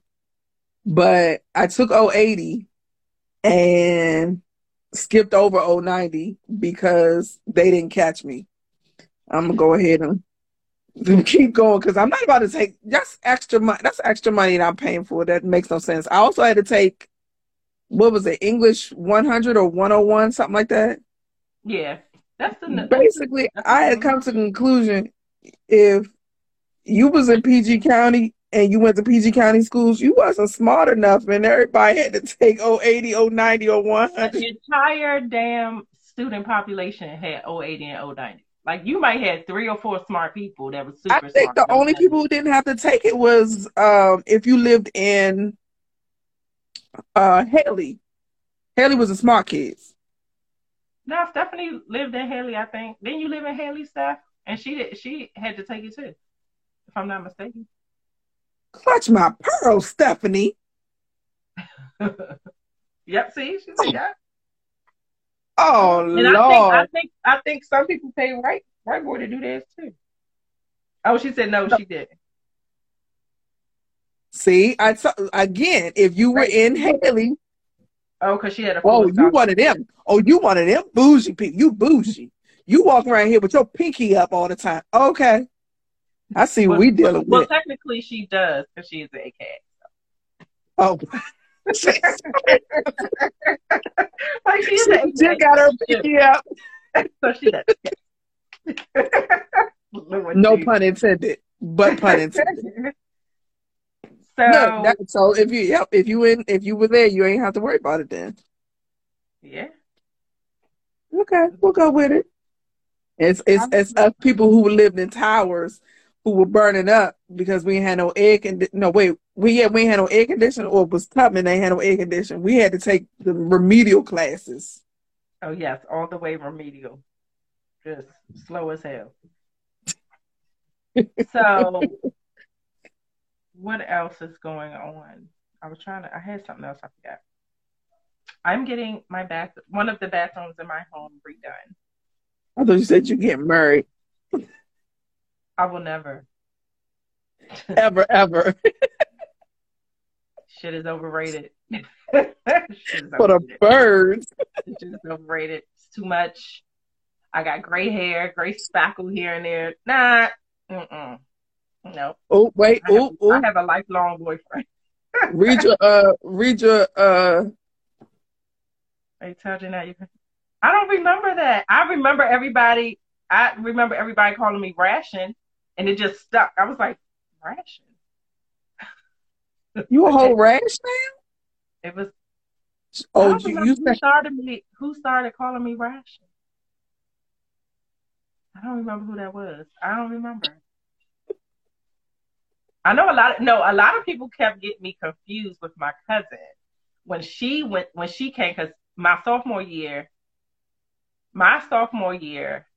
Speaker 2: But I took 080 and skipped over 090 because they didn't catch me. I'm gonna go ahead and keep going because I'm not about to take that's extra money. That's extra money that I'm paying for. That makes no sense. I also had to take what was it, English 100 or 101, something like that.
Speaker 1: yeah, that's the
Speaker 2: Basically, I had come to the conclusion if you was in PG County and you went to PG County schools, you wasn't smart enough, and everybody had to take 080, 090, or 100.
Speaker 1: the entire damn student population had 080 and 090. Like you might have three or four smart people that was super
Speaker 2: I think
Speaker 1: smart.
Speaker 2: the only people who didn't have to take it was um, if you lived in uh, Haley. Haley was a smart kids.
Speaker 1: No, Stephanie lived in Haley, I think. Didn't you live in Haley, Steph? And she did she had to take it too, if I'm not mistaken.
Speaker 2: Clutch my pearl, Stephanie.
Speaker 1: yep, see, she's like, yeah.
Speaker 2: Oh
Speaker 1: And I think
Speaker 2: Lord.
Speaker 1: I think I think some people pay right right boy to do theirs too. Oh, she said no, she didn't.
Speaker 2: See, I saw again. If you were in Haley,
Speaker 1: Oh, because she had a
Speaker 2: oh, you one of them. Oh, you one of them bougie people. You bougie. You walk around here with your pinky up all the time. Okay, I see what
Speaker 1: Well,
Speaker 2: we dealing
Speaker 1: well,
Speaker 2: with.
Speaker 1: Well, technically she does because she is an AKA.
Speaker 2: Oh,
Speaker 1: Like she is
Speaker 2: she
Speaker 1: an
Speaker 2: just got her pinky up.
Speaker 1: So she does.
Speaker 2: No pun intended, but pun intended.
Speaker 1: So
Speaker 2: Look, that, so if you yep, if you in if you were there, you ain't have to worry about it then.
Speaker 1: yeah,
Speaker 2: Okay, we'll go with it. It's it's it's us people who lived in towers who were burning up because we had no air condi- No, wait, we yeah we had no air conditioning or it was Tubman they had no air conditioning. We had to take the remedial classes.
Speaker 1: oh yes, all the way remedial, just slow as hell. So, what else is going on? I was trying to. I had something else. I forgot. I'm getting my bath. One of the bathrooms in my home redone.
Speaker 2: I thought you said you get married
Speaker 1: I will never.
Speaker 2: ever ever
Speaker 1: Shit is overrated. Shit is
Speaker 2: for the
Speaker 1: overrated.
Speaker 2: birds.
Speaker 1: It's just overrated. It's too much. I got gray hair, gray spackle here and there. Nah, mm-mm. No.
Speaker 2: Oh wait,
Speaker 1: I have,
Speaker 2: oh oh
Speaker 1: I have a lifelong boyfriend.
Speaker 2: read your uh read your uh
Speaker 1: I told you now. You can... I don't remember that. I remember everybody. I remember everybody calling me ration, and it just stuck. I was like, ration.
Speaker 2: you a whole rash
Speaker 1: It was.
Speaker 2: Oh, you, you
Speaker 1: who started me. Who started calling me ration? I don't remember who that was. I don't remember. I know a lot. Of, no, a lot of people kept getting me confused with my cousin when she went when she came because my sophomore year, my sophomore year,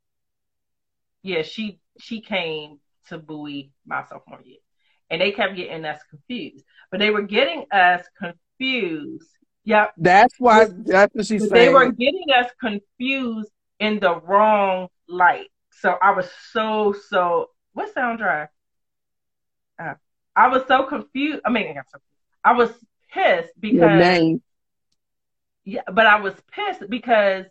Speaker 1: yeah, she she came to Bowie my sophomore year, and they kept getting us confused. But they were getting us confused. Yep,
Speaker 2: that's why that's what she's
Speaker 1: but they were getting us confused in the wrong light. So I was so so. What sound drive? Uh, I was so confused. I mean, I got so- I was pissed
Speaker 2: your
Speaker 1: because
Speaker 2: name.
Speaker 1: yeah, but I was pissed because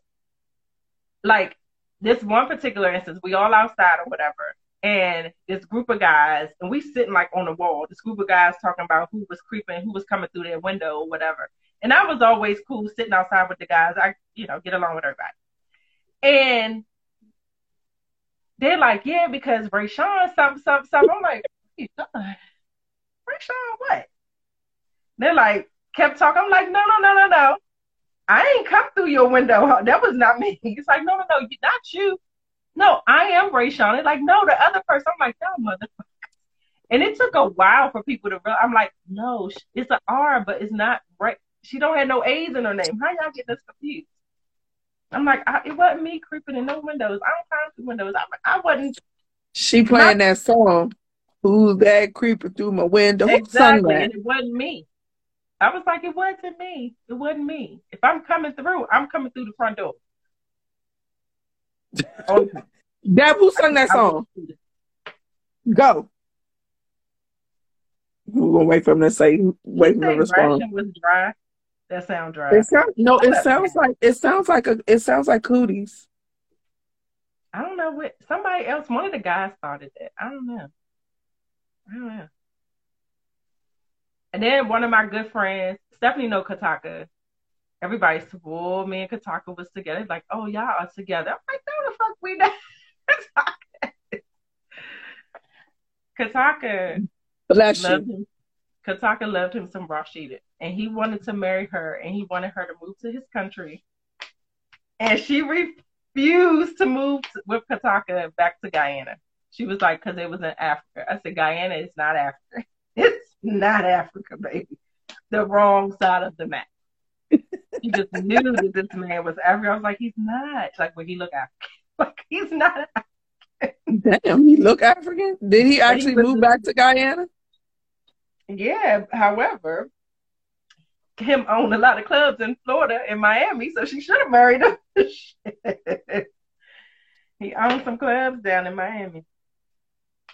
Speaker 1: like this one particular instance, we all outside or whatever, and this group of guys, and we sitting like on the wall. This group of guys talking about who was creeping, who was coming through their window or whatever. And I was always cool sitting outside with the guys. I, you know, get along with everybody. And they're like, yeah, because Ray Sean, something, something, something. I'm like, what you doing? Ray Sean, what? They're like, kept talking. I'm like, no, no, no, no, no. I ain't come through your window. That was not me. It's like, no, no, no, not you. No, I am Ray Sean. It's like, no, the other person. I'm like, no, motherfucker. And it took a while for people to realize. I'm like, no, it's an R, but it's not right. She don't have no A's in her name. How y'all get this confused? I'm like, I, it wasn't me creeping in no windows. I don't climb through windows. I, I wasn't.
Speaker 2: She playing my, that song. Who's that creeping through my window?
Speaker 1: Exactly, and it wasn't me. I was like, it wasn't me. It wasn't me. If I'm coming through, I'm coming through the front door.
Speaker 2: oh. Deb, who sung that song? Go. We're gonna wait for him to say. Wait for him to respond.
Speaker 1: was dry. That sound dry.
Speaker 2: It sounds no. It sounds like it sounds like a. It sounds like cooties.
Speaker 1: I don't know what somebody else. One of the guys started that. I don't know. I don't know. And then one of my good friends, Stephanie No Kataka, everybody swore me and Kataka was together. Like, oh, y'all are together. I'm like, no, the fuck we not. Kataka
Speaker 2: Bless
Speaker 1: loved you. him. Kataka loved him some Rashida. And he wanted to marry her and he wanted her to move to his country. And she refused to move with Kataka back to Guyana. She was like, because it was in Africa. I said, Guyana is not Africa. Not Africa, baby. The wrong side of the map. she just knew that this man was African. I was like, he's not. Like, when he look African. Like, he's not
Speaker 2: African. Damn, he look African? Did he actually he move back to Guyana?
Speaker 1: Yeah, however, him own a lot of clubs in Florida and Miami, so she should have married him. he owned some clubs down in Miami.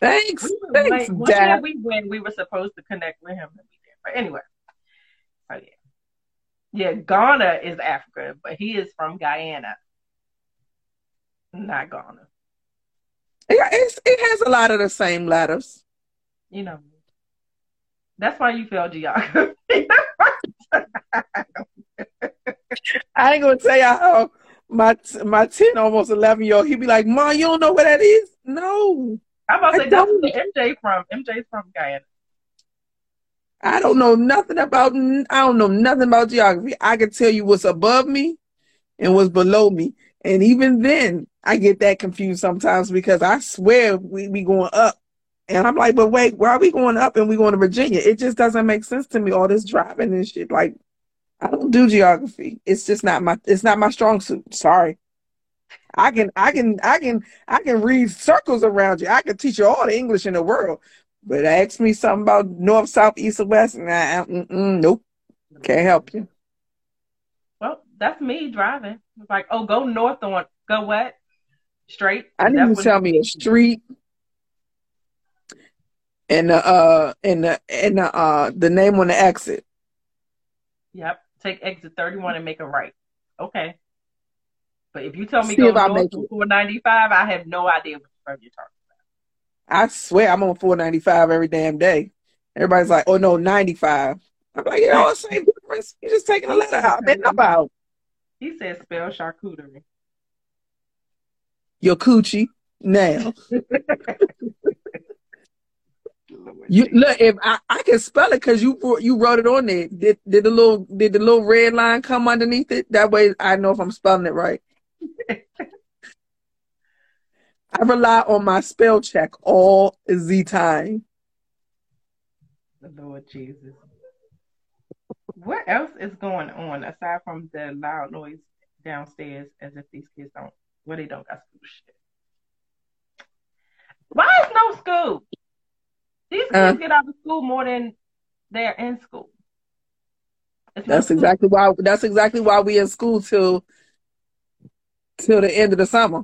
Speaker 2: Thanks. We were, Thanks, like, Dad.
Speaker 1: we went, we were supposed to connect with him. But anyway, oh yeah. Yeah, Ghana is Africa, but he is from Guyana, not Ghana.
Speaker 2: Yeah, it's, it has a lot of the same letters.
Speaker 1: You know, that's why you failed geography.
Speaker 2: I ain't gonna tell you how my my ten almost eleven year old he'd be like, "Mom, you don't know what that is?" No,
Speaker 1: how about to say that's MJ from? MJ's from Guyana.
Speaker 2: I don't know nothing about. I don't know nothing about geography. I can tell you what's above me and what's below me, and even then, I get that confused sometimes because I swear we be going up, and I'm like, but wait, why are we going up and we going to Virginia? It just doesn't make sense to me. All this driving and shit. Like, I don't do geography. It's just not my. It's not my strong suit. Sorry. I can, I can, I can, I can read circles around you. I can teach you all the English in the world. But ask me something about north, south, east, or west, nah, nope, can't help you.
Speaker 1: Well, that's me driving. It's like, oh, go north on, go what? Straight.
Speaker 2: I need to tell me a street and the uh and the and the uh the name on the exit.
Speaker 1: Yep. Take exit thirty one and make a right. Okay. But if you tell me See go north to 495, I have no idea what you're talking about.
Speaker 2: I swear I'm on 495 every damn day. Everybody's like, oh no, 95. I'm like, you know, what? same difference. You're just taking a letter out. Man, about.
Speaker 1: He said spell charcuterie.
Speaker 2: Your coochie now. you look if I, I can spell it because you you wrote it on there. Did did the little did the little red line come underneath it? That way I know if I'm spelling it right. I rely on my spell check all the time.
Speaker 1: The Lord Jesus. What else is going on aside from the loud noise downstairs as if these kids don't well they don't got school shit. Why is no school? These kids uh, get out of school more than they're in school.
Speaker 2: that's exactly why that's exactly why we in school till till the end of the summer.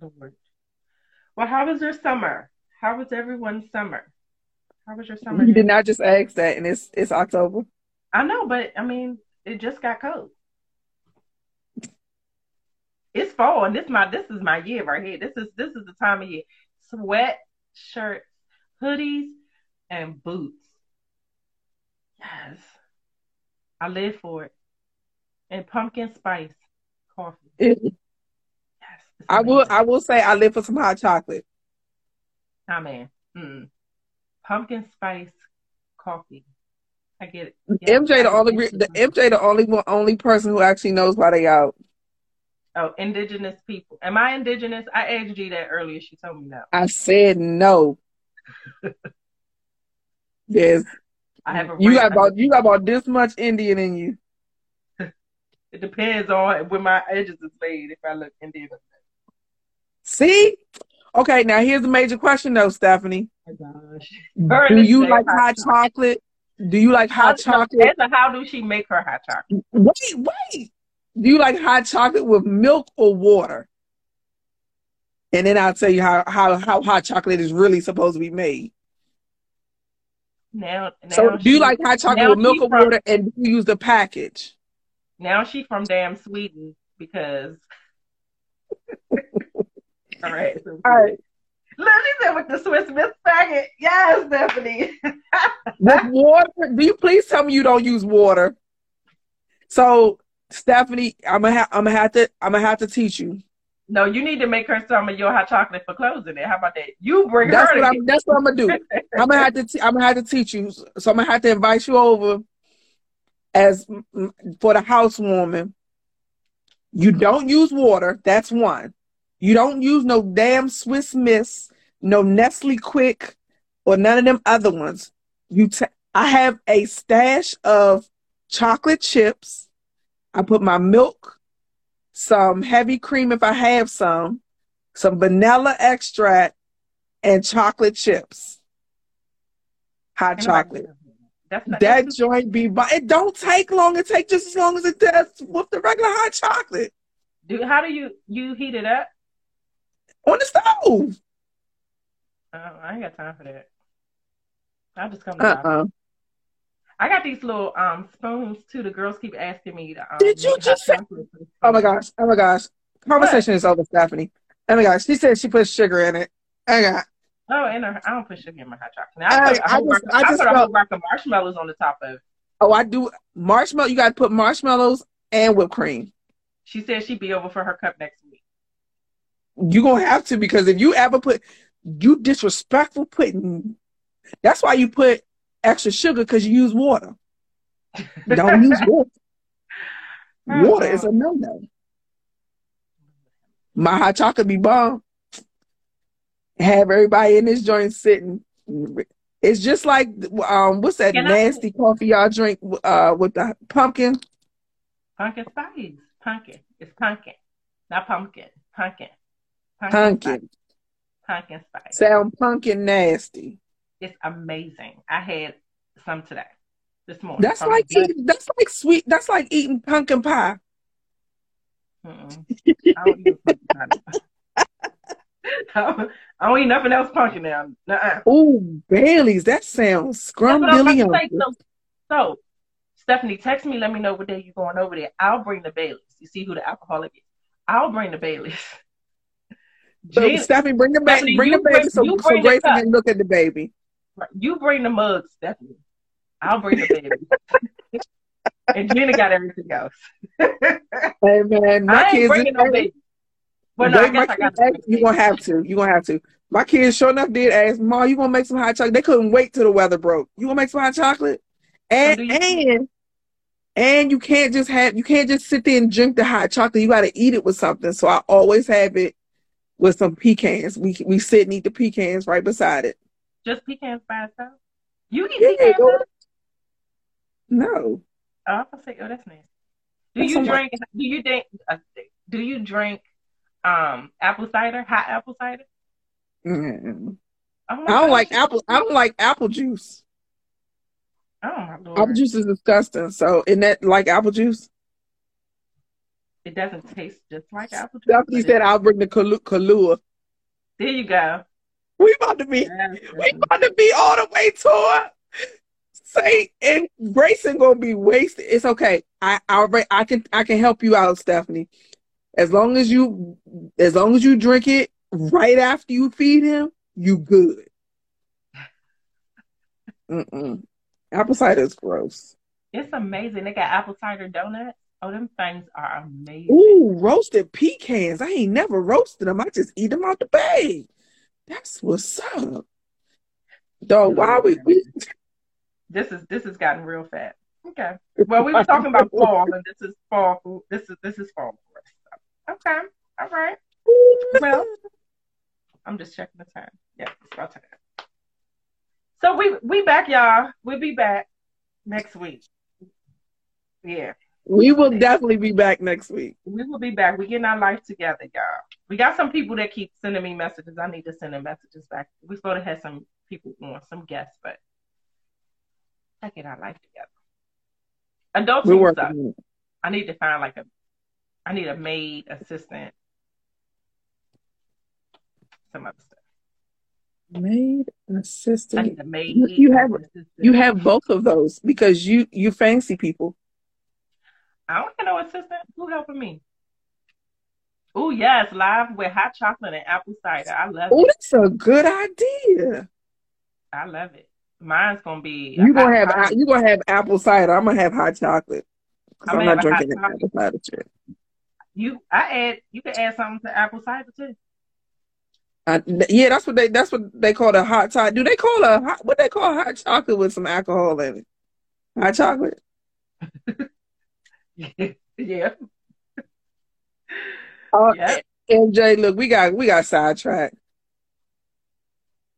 Speaker 1: Lord. Well, how was your summer? How was everyone's summer? How was your summer?
Speaker 2: You did not just ask that, and it's it's October.
Speaker 1: I know, but I mean, it just got cold. It's fall, and this my this is my year right here. This is this is the time of year. Sweat shirts, hoodies, and boots. Yes, I live for it. And pumpkin spice coffee. Yes,
Speaker 2: I will. I will say I live for some hot chocolate.
Speaker 1: Ah man, mm. pumpkin spice coffee. I get it.
Speaker 2: Yeah, MJ the only the MJ the only one, only person who actually knows why they out.
Speaker 1: Oh, indigenous people. Am I indigenous? I asked G that earlier. She told me no.
Speaker 2: I said no. Yes,
Speaker 1: I have a
Speaker 2: you got about you got about this much Indian in you.
Speaker 1: It depends on when my edges is laid. If I look Indian.
Speaker 2: See? Okay, now here's the major question though, Stephanie.
Speaker 1: Oh gosh.
Speaker 2: Do you like
Speaker 1: hot
Speaker 2: hot chocolate? Do you like
Speaker 1: How,
Speaker 2: hot chocolate?
Speaker 1: Answer, how do she make her hot chocolate?
Speaker 2: Wait, wait. Do you like hot chocolate with milk or water? And then I'll tell you how, how, how hot chocolate is really supposed to be made.
Speaker 1: Now, now
Speaker 2: So do you like hot chocolate with milk or water and do you use the package?
Speaker 1: Now she from damn Sweden because. All right. So
Speaker 2: All right.
Speaker 1: She said with the Swiss Miss packet. Yes, Stephanie.
Speaker 2: With water, do you please tell me you don't use water? So Stephanie, I'm gonna ha- I'm gonna have to I'm gonna have to teach you.
Speaker 1: no, you need to make her some of your hot chocolate for closing it. How about that? You bring
Speaker 2: That's
Speaker 1: her.
Speaker 2: what I'm that's what I'm gonna do. I'm gonna have to te- I'm gonna have to teach you. So I'm gonna have to invite you over as mm, for the housewarming. You don't use water. That's one. You don't use no damn Swiss Miss, no Nestle Quick, or none of them other ones. You, ta- I have a stash of chocolate chips. I put my milk, some heavy cream if I have some, some vanilla extract, and chocolate chips. Hot chocolate.
Speaker 1: That's not.
Speaker 2: That
Speaker 1: that's-
Speaker 2: joint be, but it don't take long. It take just as long as it does with the regular hot chocolate
Speaker 1: do, how do you you heat it up?
Speaker 2: on the stove.
Speaker 1: Oh, I ain't got time for that. I'll just come to
Speaker 2: Uh uh
Speaker 1: I got these little um spoons too. The girls keep asking me to. Um,
Speaker 2: Did you just say- Oh my gosh. Oh my gosh. Conversation is over, Stephanie. Oh my gosh. She said she put sugar in it. I got.
Speaker 1: Oh, and I don't put sugar in my hot chocolate. Now,
Speaker 2: I-
Speaker 1: I, put a
Speaker 2: I
Speaker 1: whole
Speaker 2: just- I
Speaker 1: I
Speaker 2: just
Speaker 1: put a
Speaker 2: felt-
Speaker 1: of marshmallows on the top of it.
Speaker 2: Oh, I do marshmallow. You got to put marshmallows and whipped cream.
Speaker 1: She said she'd be over for her cup next week.
Speaker 2: You gonna have to because if you ever put you disrespectful putting. That's why you put extra sugar because you use water. Don't use water. Water is oh. a no no. My hot chocolate be bomb. Have everybody in this joint sitting. It's just like um, what's that
Speaker 1: Can I-
Speaker 2: nasty coffee y'all drink uh with the pumpkin?
Speaker 1: Pumpkin spice. Pumpkin. It's pumpkin. Not pumpkin. Pumpkin.
Speaker 2: Pumpkin.
Speaker 1: Spice. Pumpkin spice.
Speaker 2: Sound pumpkin nasty.
Speaker 1: It's amazing. I had some today. This morning.
Speaker 2: That's like eating, that's like sweet. That's like eating pumpkin pie.
Speaker 1: Mm-mm. I don't eat pumpkin pie. I don't- eat nothing else pumpkin now.
Speaker 2: Ooh, Bailey's. That sounds
Speaker 1: That's what I was about
Speaker 2: scrumdiddly.
Speaker 1: to say. So, so, Stephanie, text me. Let me know what day you're going over there. I'll bring the Baileys. You see who the alcoholic is. I'll bring the Baileys.
Speaker 2: So
Speaker 1: Gina,
Speaker 2: Stephanie, bring the.
Speaker 1: Stephanie,
Speaker 2: Bring the baby
Speaker 1: bring-
Speaker 2: so,
Speaker 1: you
Speaker 2: so
Speaker 1: bring the
Speaker 2: Grayson can look at the baby.
Speaker 1: you bring the mugs, Stephanie. I'll bring the baby. and Gina got everything else.
Speaker 2: Hey man, my
Speaker 1: I ain't
Speaker 2: kids.
Speaker 1: bringing no baby. Well, no, I guess I got
Speaker 2: kids ask- you gonna have to. You gonna have to. My kids sure enough did ask, "Ma, you gonna make some hot chocolate?" They couldn't wait till the weather broke. You gonna make some hot chocolate? And
Speaker 1: you-
Speaker 2: and and you can't just have you can't just sit there and drink the hot chocolate. You got to eat it with something. So I always have it with some pecans. We we sit and eat the pecans right beside it.
Speaker 1: Just pecans by itself. You eat
Speaker 2: Yeah,
Speaker 1: pecans?
Speaker 2: go-? No,
Speaker 1: Oh, I was say, oh, that's nice. Do
Speaker 2: That's
Speaker 1: you
Speaker 2: so much.
Speaker 1: drink? Do you drink? Uh, do you drink um apple cider? Hot apple cider?
Speaker 2: Mm.
Speaker 1: Oh
Speaker 2: I don't like apple. I don't like apple juice.
Speaker 1: Oh my lord!
Speaker 2: Apple juice is disgusting. So, isn't that like apple juice?
Speaker 1: It doesn't taste just like apple juice.
Speaker 2: Stephanie said, "I'll bring the Kahlua." Kahlua.
Speaker 1: There you go.
Speaker 2: We about to be
Speaker 1: Yes,
Speaker 2: We about to be all the way to it. Say and Grayson gonna be wasted. It's okay. I I I can I can help you out, Stephanie. As long as you as long as you drink it right after you feed him, you good. Mm-mm. Apple cider is gross.
Speaker 1: It's amazing. They got apple cider donuts. Oh, them things are amazing.
Speaker 2: Ooh, roasted pecans. I ain't never roasted them. I just eat them out the bag. That's what's up. Dog, why we, we
Speaker 1: This is this has gotten real fat. Okay. Well, we were talking about fall, and this is fall. food. This is this is fall. Okay. All right. Well, I'm just checking the time. Yeah, it's about time. So we we back, y'all. We'll be back next week. Yeah.
Speaker 2: We will definitely be back next week.
Speaker 1: We will be back. We're getting our life together, y'all. We got some people that keep sending me messages. I need to send them messages back. We're supposed to have some people on, some guests, but I get our life together. Adults
Speaker 2: We're
Speaker 1: suck.
Speaker 2: working.
Speaker 1: I need to find like a I need a maid assistant. Some other stuff.
Speaker 2: Maid assistant.
Speaker 1: I need a maid.
Speaker 2: You- have-
Speaker 1: assistant.
Speaker 2: You have both of those because you you fancy people.
Speaker 1: I don't have no assistant. Who helping me? Oh yes, live with hot chocolate and apple cider. I love it.
Speaker 2: Oh,
Speaker 1: it.
Speaker 2: that's a good idea.
Speaker 1: I love it. Mine's gonna be.
Speaker 2: You gonna have you gonna have apple cider. I'm gonna have hot chocolate.
Speaker 1: I'm
Speaker 2: I'm not
Speaker 1: have a hot
Speaker 2: drinking apple cider shit.
Speaker 1: You. I add. You can add something to apple cider too.
Speaker 2: I, yeah, that's what they that's what they call a hot cider. Do they call a hot what they call hot chocolate with some alcohol in it? Hot chocolate.
Speaker 1: yeah.
Speaker 2: Uh,
Speaker 1: Yeah.
Speaker 2: MJ, look, we got we got sidetracked.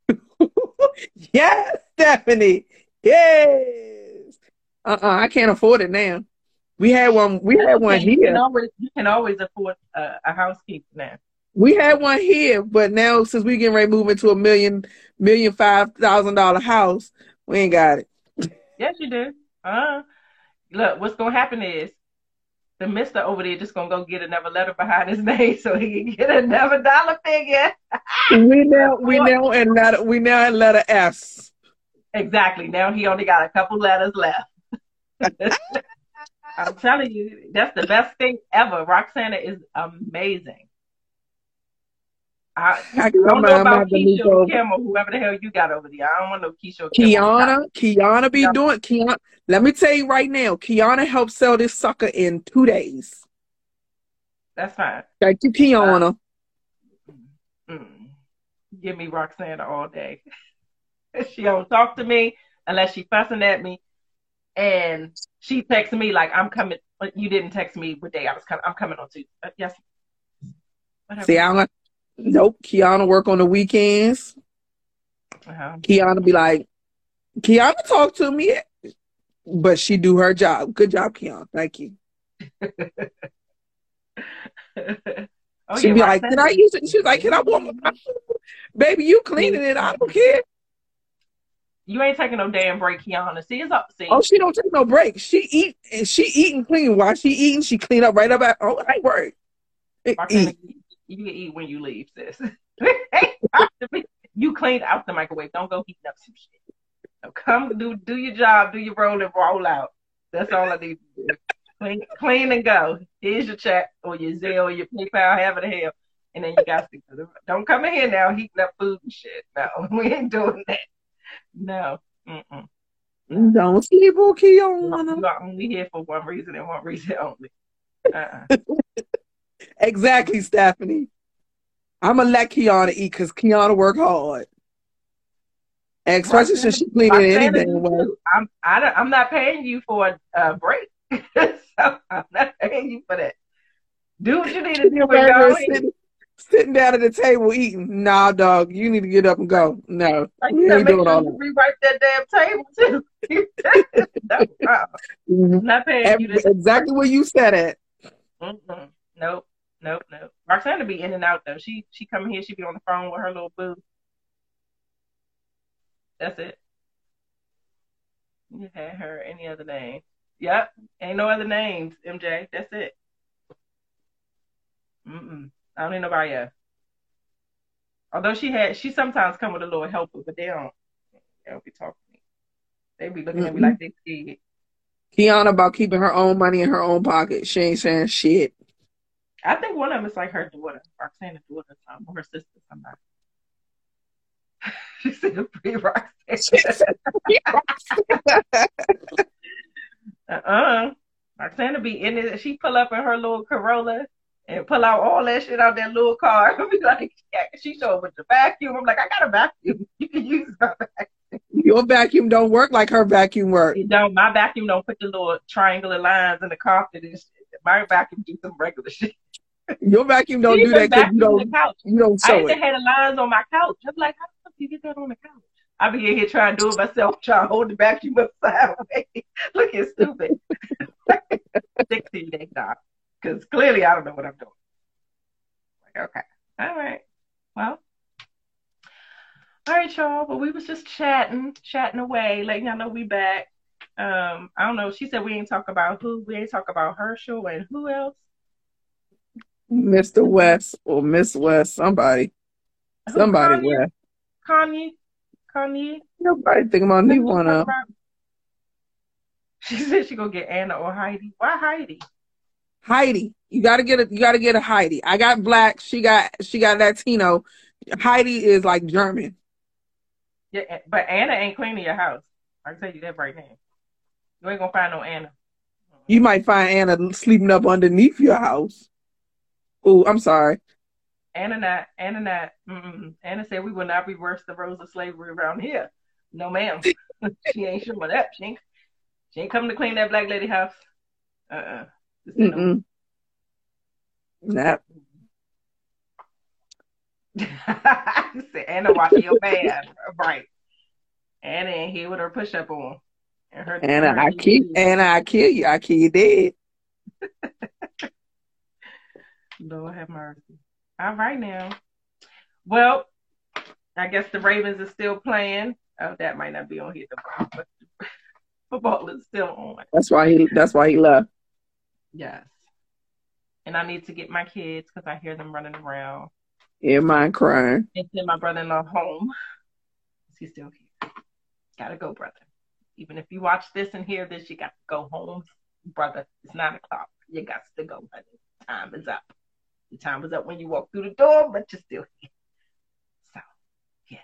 Speaker 2: yes, Stephanie. Yes. Uh uh I can't afford it now. We had one. We had one
Speaker 1: You can
Speaker 2: here.
Speaker 1: always. You can always afford a, a housekeeper now.
Speaker 2: We had one here, but now since we getting ready to move into a million million five thousand dollar house, we ain't got it.
Speaker 1: Yes, you do. Uh, look, what's gonna happen is the Mister over there just gonna go get another letter behind his name so he can get another dollar figure.
Speaker 2: We now we now in letter we now in letter S.
Speaker 1: Exactly. Now he only got a couple letters left. I'm telling you, that's the best thing ever. Roxana is amazing. I,
Speaker 2: I
Speaker 1: don't know about
Speaker 2: to
Speaker 1: Keisha or. Kim or whoever the hell you got over there. I don't want no Keisha or Kim.
Speaker 2: Kiana, Kiana be
Speaker 1: Yeah.
Speaker 2: doing Kiana. Let me tell you right now, Kiana helped sell this sucker in two days.
Speaker 1: That's fine.
Speaker 2: Thank you, Kiana.
Speaker 1: Mm. Give me Roxana all day. she don't talk to me unless she fussing at me, and she texts me like I'm coming. But you didn't text me what day I was coming. I'm coming on Tuesday. Uh, yes. Whatever.
Speaker 2: See, I'm like, nope. Kiana work on the weekends.
Speaker 1: Uh-huh.
Speaker 2: Kiana be like, Kiana talk to me, but she do her job. Good job, Kiana. Thank you.
Speaker 1: oh,
Speaker 2: She'd
Speaker 1: yeah,
Speaker 2: be like, can I use it? She was like, can I warm up? Baby, you cleaning it. I don't care.
Speaker 1: You ain't taking no damn break, Kiana. See, it's up. See,
Speaker 2: Oh, she don't take no break. She eat and she eat and clean. While she eating, she clean up right up at oh, I work.
Speaker 1: You can eat when you leave, sis. you cleaned out the microwave. Don't go heating up some shit. So come do do your job, do your roll and roll out. That's all I need to do. Clean, clean and go. Here's your check or your Zelle or your PayPal, however the hell. And then you got to don't come in here now heating up food and shit. No, we ain't doing that. No. Mm-mm.
Speaker 2: Don't sleep on Kiana.
Speaker 1: You are only here for one reason and one reason only. Uh-uh.
Speaker 2: Exactly, Stephanie. I'm gonna let Kiana eat because Kiana work hard. Especially since she cleaning anything. Well.
Speaker 1: I'm I don't, I'm not paying you for a uh, break, so I'm not paying you for that. Do what you need to do and
Speaker 2: Right
Speaker 1: go
Speaker 2: there
Speaker 1: ahead.
Speaker 2: sitting, down at the table eating. Nah, dog, you need to get up and go. No,
Speaker 1: Like you
Speaker 2: ain't doing
Speaker 1: sure
Speaker 2: all that.
Speaker 1: rewrite that damn table too. no, uh,
Speaker 2: Mhm.
Speaker 1: Not paying
Speaker 2: Every-
Speaker 1: you this.
Speaker 2: exactly where you said it.
Speaker 1: Mm-mm. Nope, nope, nope. Roxana be in and out though. She she come here, she be on the phone with her little boo. That's it. You had her any other name? Yep, ain't no other names. MJ, that's it. Mm-mm. I don't need nobody else. Although she had, she sometimes come with a little helper, but they don't. They don't be talking to me. They be looking at me like they scared.
Speaker 2: Kiana about keeping her own money in her own pocket. She ain't saying shit.
Speaker 1: I think one of them is like her daughter, Roxana's daughter, something, or her sister, somebody. she said, "Free Roxana." Uh-uh. Roxana be in it. She pull up in her little Corolla and pull out all that shit out that little car. be like, yeah, she show up with the vacuum. I'm like, I got a vacuum. You can use my vacuum.
Speaker 2: Your vacuum don't work like her vacuum work.
Speaker 1: It don't. My vacuum don't put the little triangular lines in the carpet and shit. My vacuum do some regular shit.
Speaker 2: Your vacuum don't
Speaker 1: She
Speaker 2: do that because you don't
Speaker 1: couch.
Speaker 2: you don't
Speaker 1: I
Speaker 2: show
Speaker 1: even
Speaker 2: it.
Speaker 1: had the lines on my couch. I'm like, how the fuck you get that on the couch? I be in here trying to do it myself, trying to hold the vacuum up sideways. Looking stupid. 16 day dog. Because clearly I don't know what I'm doing. Like, okay. All right. Well. All right, y'all. But we was just chatting, chatting away, letting y'all know we back. Um, I don't know. She said we ain't talk about who. We ain't talk about Herschel and who else.
Speaker 2: Mr. West or Miss West, somebody.
Speaker 1: Who,
Speaker 2: Somebody
Speaker 1: Kanye?
Speaker 2: West.
Speaker 1: Kanye. Kanye.
Speaker 2: Nobody think about me one of
Speaker 1: She said she gonna get Anna or Heidi. Why Heidi?
Speaker 2: Heidi. You gotta get a you gotta get a Heidi. I got black, she got she got Latino. Heidi is like German.
Speaker 1: Yeah, but Anna ain't cleaning your house. I can tell you that right now. You ain't gonna find no Anna.
Speaker 2: You might find Anna sleeping up underneath your house. Oh, I'm sorry.
Speaker 1: Anna not. Anna not. Mm-mm. Anna said we will not reverse the roles of slavery around here. No, ma'am. she ain't showing up. She ain't. She ain't coming to clean that black lady house. Uh.
Speaker 2: Mm-mm.
Speaker 1: Said Anna washing your bad. Right. Anna ain't here with her push up on. And her,
Speaker 2: Anna,
Speaker 1: her
Speaker 2: I kill Anna, I kill you. I kill you dead.
Speaker 1: Lord have mercy. All right now. Well, I guess the Ravens are still playing. Oh, that might not be on here but football is still on.
Speaker 2: That's why he that's why he left.
Speaker 1: Yes. And I need to get my kids because I hear them running around.
Speaker 2: Yeah, mine crying.
Speaker 1: And send my brother in law home. He's still here. Gotta go, brother. Even if you watch this and hear this, you got to go home, brother. It's nine o'clock. You got to go, honey. Time is up. The time was up when you walked through the door, but you're still here. So, yeah.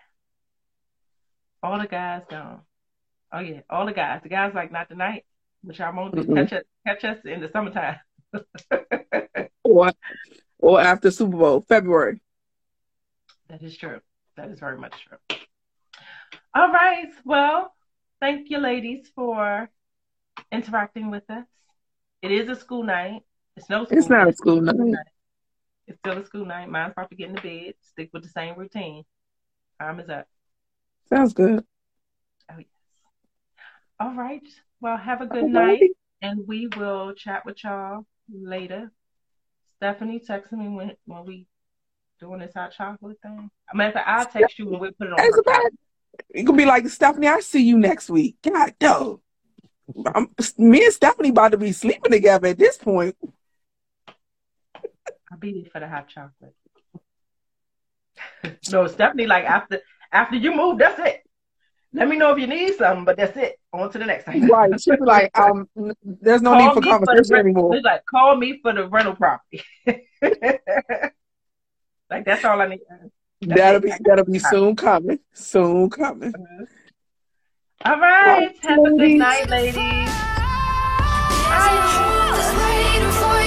Speaker 1: All the guys gone. Oh yeah, all the guys. The guys like not tonight, which I won't do.
Speaker 2: Mhm.
Speaker 1: Catch us, catch us in the summertime.
Speaker 2: Or or after Super Bowl, February.
Speaker 1: That is true. That is very much true. All right. Well, thank you, ladies, for interacting with us. It is a school night. It's no school
Speaker 2: It's not
Speaker 1: night.
Speaker 2: a school night.
Speaker 1: It's still a school night. Mine's probably getting to bed. Stick with the same routine. Time is up.
Speaker 2: Sounds good.
Speaker 1: Oh yes. All right. Well, have a good night, and we will chat with y'all later. Stephanie, text me when when we doing this hot chocolate thing. I mean, I'll text you when we put it on.
Speaker 2: It's
Speaker 1: her
Speaker 2: about, it could be like Stephanie. I see you next week. God, no. I'm, me and Stephanie about to be sleeping together at this point.
Speaker 1: I'll be there for the hot chocolate. no, Stephanie, like after after you move, that's it. Let me know if you need something, but that's it. On to the next thing.
Speaker 2: Right? She'll be like, um, there's no
Speaker 1: Call
Speaker 2: need for
Speaker 1: me the
Speaker 2: conversation
Speaker 1: rent-
Speaker 2: anymore.
Speaker 1: It's like call me for the rental property. like that's all I need. That's
Speaker 2: That'll
Speaker 1: it.
Speaker 2: be that'll be soon coming. Soon coming.
Speaker 1: All right. Have a good night, ladies. Bye.